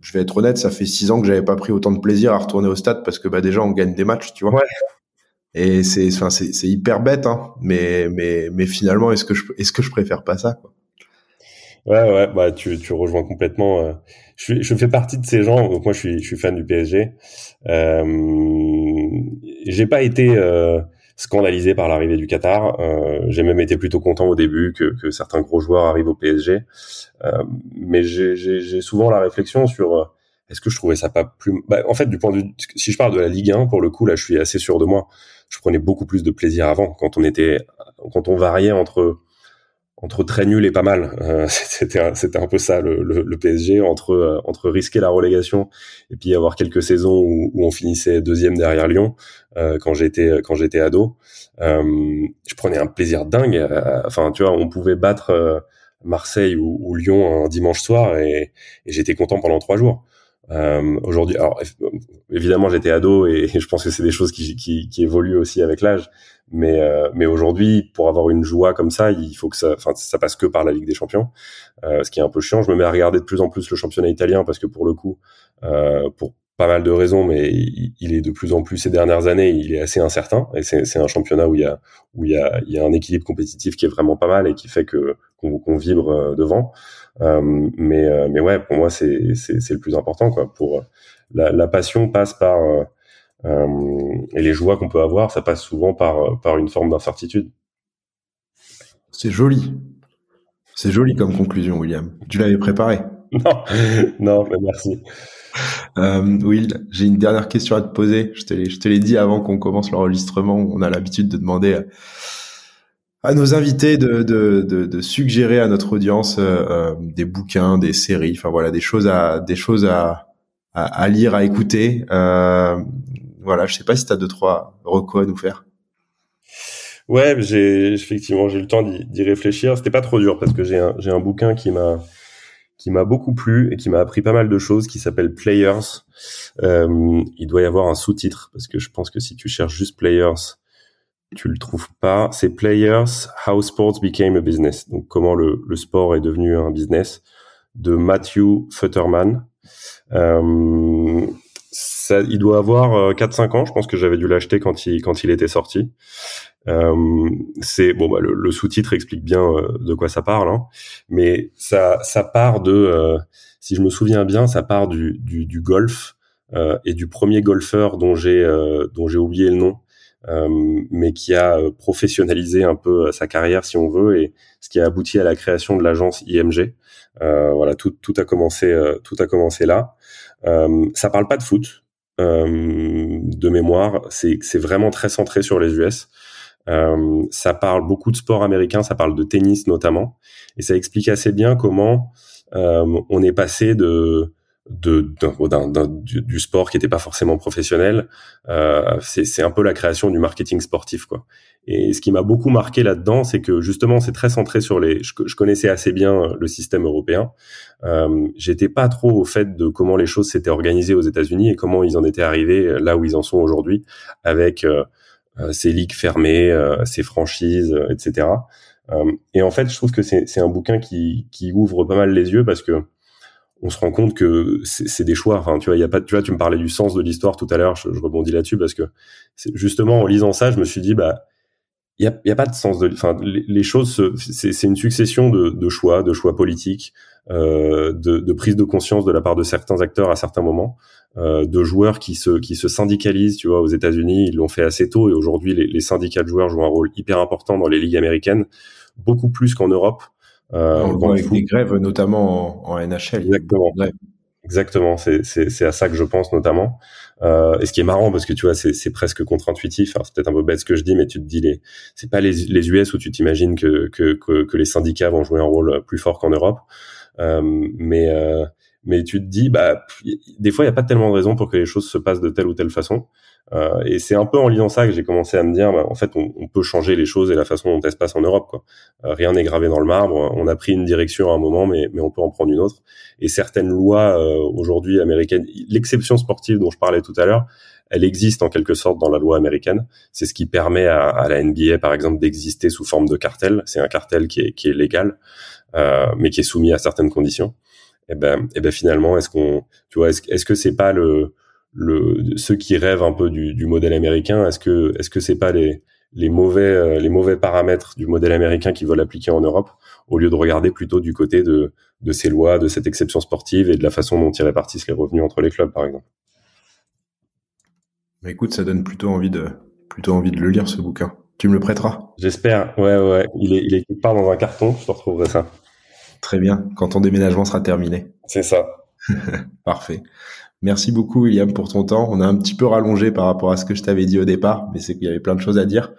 je vais être honnête, ça fait six ans que j'avais pas pris autant de plaisir à retourner au stade parce que bah déjà on gagne des matchs, tu vois. Ouais. Et c'est, enfin, c'est, c'est hyper bête, hein. Mais, mais, mais finalement, est-ce que je, est-ce que je préfère pas ça, quoi? Ouais, ouais, bah tu, tu rejoins complètement. Euh, je, je fais partie de ces gens. Donc moi, je suis, je suis fan du PSG. Euh, j'ai pas été euh, scandalisé par l'arrivée du Qatar. Euh, j'ai même été plutôt content au début que, que certains gros joueurs arrivent au PSG. Euh, mais j'ai souvent la réflexion sur euh, est-ce que je trouvais ça pas plus... Bah, en fait, du point de vue... Si je parle de la Ligue 1, pour le coup, là, je suis assez sûr de moi. Je prenais beaucoup plus de plaisir avant, quand on était... Quand on variait entre entre très nul et pas mal. Euh, [LAUGHS] c'était c'était un peu ça le, le, PSG entre euh, entre risquer la relégation et puis avoir quelques saisons où, où on finissait deuxième derrière Lyon euh, quand j'étais quand j'étais ado. Euh, je prenais un plaisir dingue. enfin, tu vois, on pouvait battre Marseille ou, ou, Lyon un dimanche soir et, et j'étais content pendant trois jours. Euh, aujourd'hui, alors évidemment j'étais ado [LAUGHS] et, je pense que c'est des choses qui, qui, qui, évoluent aussi avec l'âge. Mais euh, mais aujourd'hui, pour avoir une joie comme ça, il faut que ça, enfin ça passe que par la Ligue des Champions, euh, ce qui est un peu chiant. Je me mets à regarder de plus en plus le championnat italien parce que pour le coup, euh, pour pas mal de raisons, mais il est de plus en plus ces dernières années, il est assez incertain. Et c'est un championnat où il y a où il y a, il y a un équilibre compétitif qui est vraiment pas mal et qui fait que qu'on vibre euh, devant. Euh, mais euh, mais ouais, pour moi c'est c'est le plus important quoi. Pour la, la passion passe par et les joies qu'on peut avoir, ça passe souvent par par une forme d'incertitude. C'est joli. C'est joli comme conclusion, William. Tu l'avais préparé. [LAUGHS] Non, non, mais merci. Euh, Will, j'ai une dernière question à te poser. Je te l'ai, je te l'ai dit avant qu'on commence l'enregistrement. On a l'habitude de demander à, nos invités de, de, de, de, suggérer à notre audience euh, euh, des bouquins, des séries, enfin voilà, des choses à, des choses à, à, à lire, à écouter. Euh, voilà, je sais pas si tu as deux trois recos à nous faire. Ouais, j'ai effectivement j'ai eu le temps d'y réfléchir. C'était pas trop dur parce que j'ai un, j'ai un bouquin qui m'a qui m'a beaucoup plu et qui m'a appris pas mal de choses, qui s'appelle Players. Euh, il doit y avoir un sous-titre parce que je pense que si tu cherches juste Players, tu le trouves pas. C'est Players How Sports Became a Business. Donc comment le, sport est devenu un business de Matthew Futterman. Euh, il doit avoir 4-5 euh, ans. Je pense que j'avais dû l'acheter quand il quand il était sorti. Euh, c'est bon, bah, le, sous-titre explique bien de quoi ça parle, hein, mais ça, ça part de, si je me souviens bien, ça part du, du, du golf et du premier golfeur dont j'ai dont j'ai oublié le nom, mais qui a professionnalisé un peu sa carrière, si on veut, et ce qui a abouti à la création de l'agence IMG. voilà, tout, tout a commencé, tout a commencé là. ça parle pas de foot, de mémoire. C'est c'est vraiment très centré sur les US. Euh, ça parle beaucoup de sport américain, ça parle de tennis notamment, et ça explique assez bien comment euh, on est passé de de, du, du, sport qui n'était pas forcément professionnel. Euh, c'est un peu la création du marketing sportif, quoi. Et ce qui m'a beaucoup marqué là-dedans, c'est que justement, c'est très centré sur les. Je, connaissais assez bien le système européen. Euh, J'étais pas trop au fait de comment les choses s'étaient organisées aux États-Unis et comment ils en étaient arrivés là où ils en sont aujourd'hui, avec euh, euh, ces ligues fermées, euh, ces franchises, euh, etc. et en fait, je trouve que c'est un bouquin qui, qui ouvre pas mal les yeux parce que on se rend compte que c'est des choix. Enfin, tu vois, il y a pas. Tu vois, tu me parlais du sens de l'histoire tout à l'heure. Je, rebondis là-dessus parce que justement en lisant ça, je me suis dit bah il y a, pas de sens de. Enfin, les, les choses, c'est une succession de, de, choix, de choix politiques, euh, de, de, prise de conscience de la part de certains acteurs à certains moments, euh, de joueurs qui se qui se syndicalisent. Tu vois, aux États-Unis, ils l'ont fait assez tôt et aujourd'hui, les, syndicats de joueurs jouent un rôle hyper important dans les ligues américaines, beaucoup plus qu'en Europe. Euh, On le avec des grèves, notamment en, en NHL. Exactement. Exactement, c'est à ça que je pense notamment. Euh, et ce qui est marrant parce que tu vois, c'est presque contre-intuitif. Alors c'est peut-être un peu bête ce que je dis, mais tu te dis les, c'est pas les, les US où tu t'imagines que, que, que, que les syndicats vont jouer un rôle plus fort qu'en Europe. Euh, mais euh, mais tu te dis, bah, des fois, il n'y a pas tellement de raisons pour que les choses se passent de telle ou telle façon. Euh, et c'est un peu en lisant ça que j'ai commencé à me dire, bah, en fait, on, peut changer les choses et la façon dont elles se passent en Europe. Quoi. Euh, rien n'est gravé dans le marbre. On a pris une direction à un moment, mais, on peut en prendre une autre. Et certaines lois euh, aujourd'hui américaines, l'exception sportive dont je parlais tout à l'heure, elle existe en quelque sorte dans la loi américaine. C'est ce qui permet à, la NBA, par exemple, d'exister sous forme de cartel. C'est un cartel qui est, qui est légal, euh, mais qui est soumis à certaines conditions. Et ben, et ben finalement, est-ce qu'on, tu vois, est-ce, est-ce que c'est pas le le, ceux qui rêvent un peu du, du modèle américain, est-ce que est-ce que c'est pas les les mauvais euh, les mauvais paramètres du modèle américain qui veulent appliquer en Europe au lieu de regarder plutôt du côté de de ces lois, de cette exception sportive et de la façon dont ils répartissent les revenus entre les clubs, par exemple? Bah écoute, ça donne plutôt envie de plutôt envie de le lire ce bouquin. Tu me le prêteras? J'espère. Ouais, ouais. Il est il est part dans un carton. Je te retrouverai ça. Très bien. Quand ton déménagement sera terminé. C'est ça. [LAUGHS] Parfait. Merci beaucoup, William, pour ton temps. On a un petit peu rallongé par rapport à ce que je t'avais dit au départ, mais c'est qu'il y avait plein de choses à dire.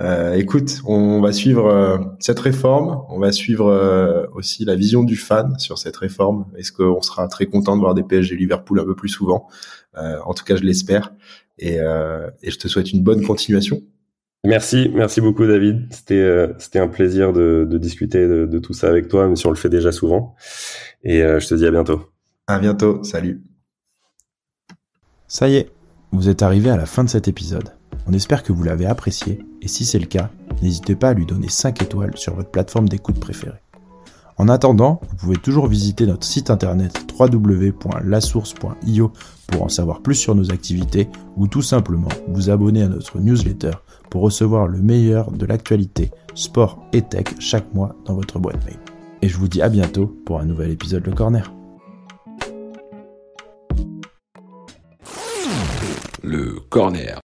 Euh, écoute, on va suivre euh, cette réforme, on va suivre euh, aussi la vision du fan sur cette réforme. Est-ce qu'on sera très content de voir des PSG Liverpool un peu plus souvent? En tout cas, je l'espère. Et, et, je te souhaite une bonne continuation. Merci, merci beaucoup David. C'était c'était un plaisir de, de discuter de, de, tout ça avec toi, même si on le fait déjà souvent. Et je te dis à bientôt. À bientôt, salut. Ça y est, vous êtes arrivé à la fin de cet épisode. On espère que vous l'avez apprécié et si c'est le cas, n'hésitez pas à lui donner 5 étoiles sur votre plateforme d'écoute préférée. En attendant, vous pouvez toujours visiter notre site internet www.lasource.io pour en savoir plus sur nos activités ou tout simplement vous abonner à notre newsletter pour recevoir le meilleur de l'actualité sport et tech chaque mois dans votre boîte mail. Et je vous dis à bientôt pour un nouvel épisode Le Corner. Le Corner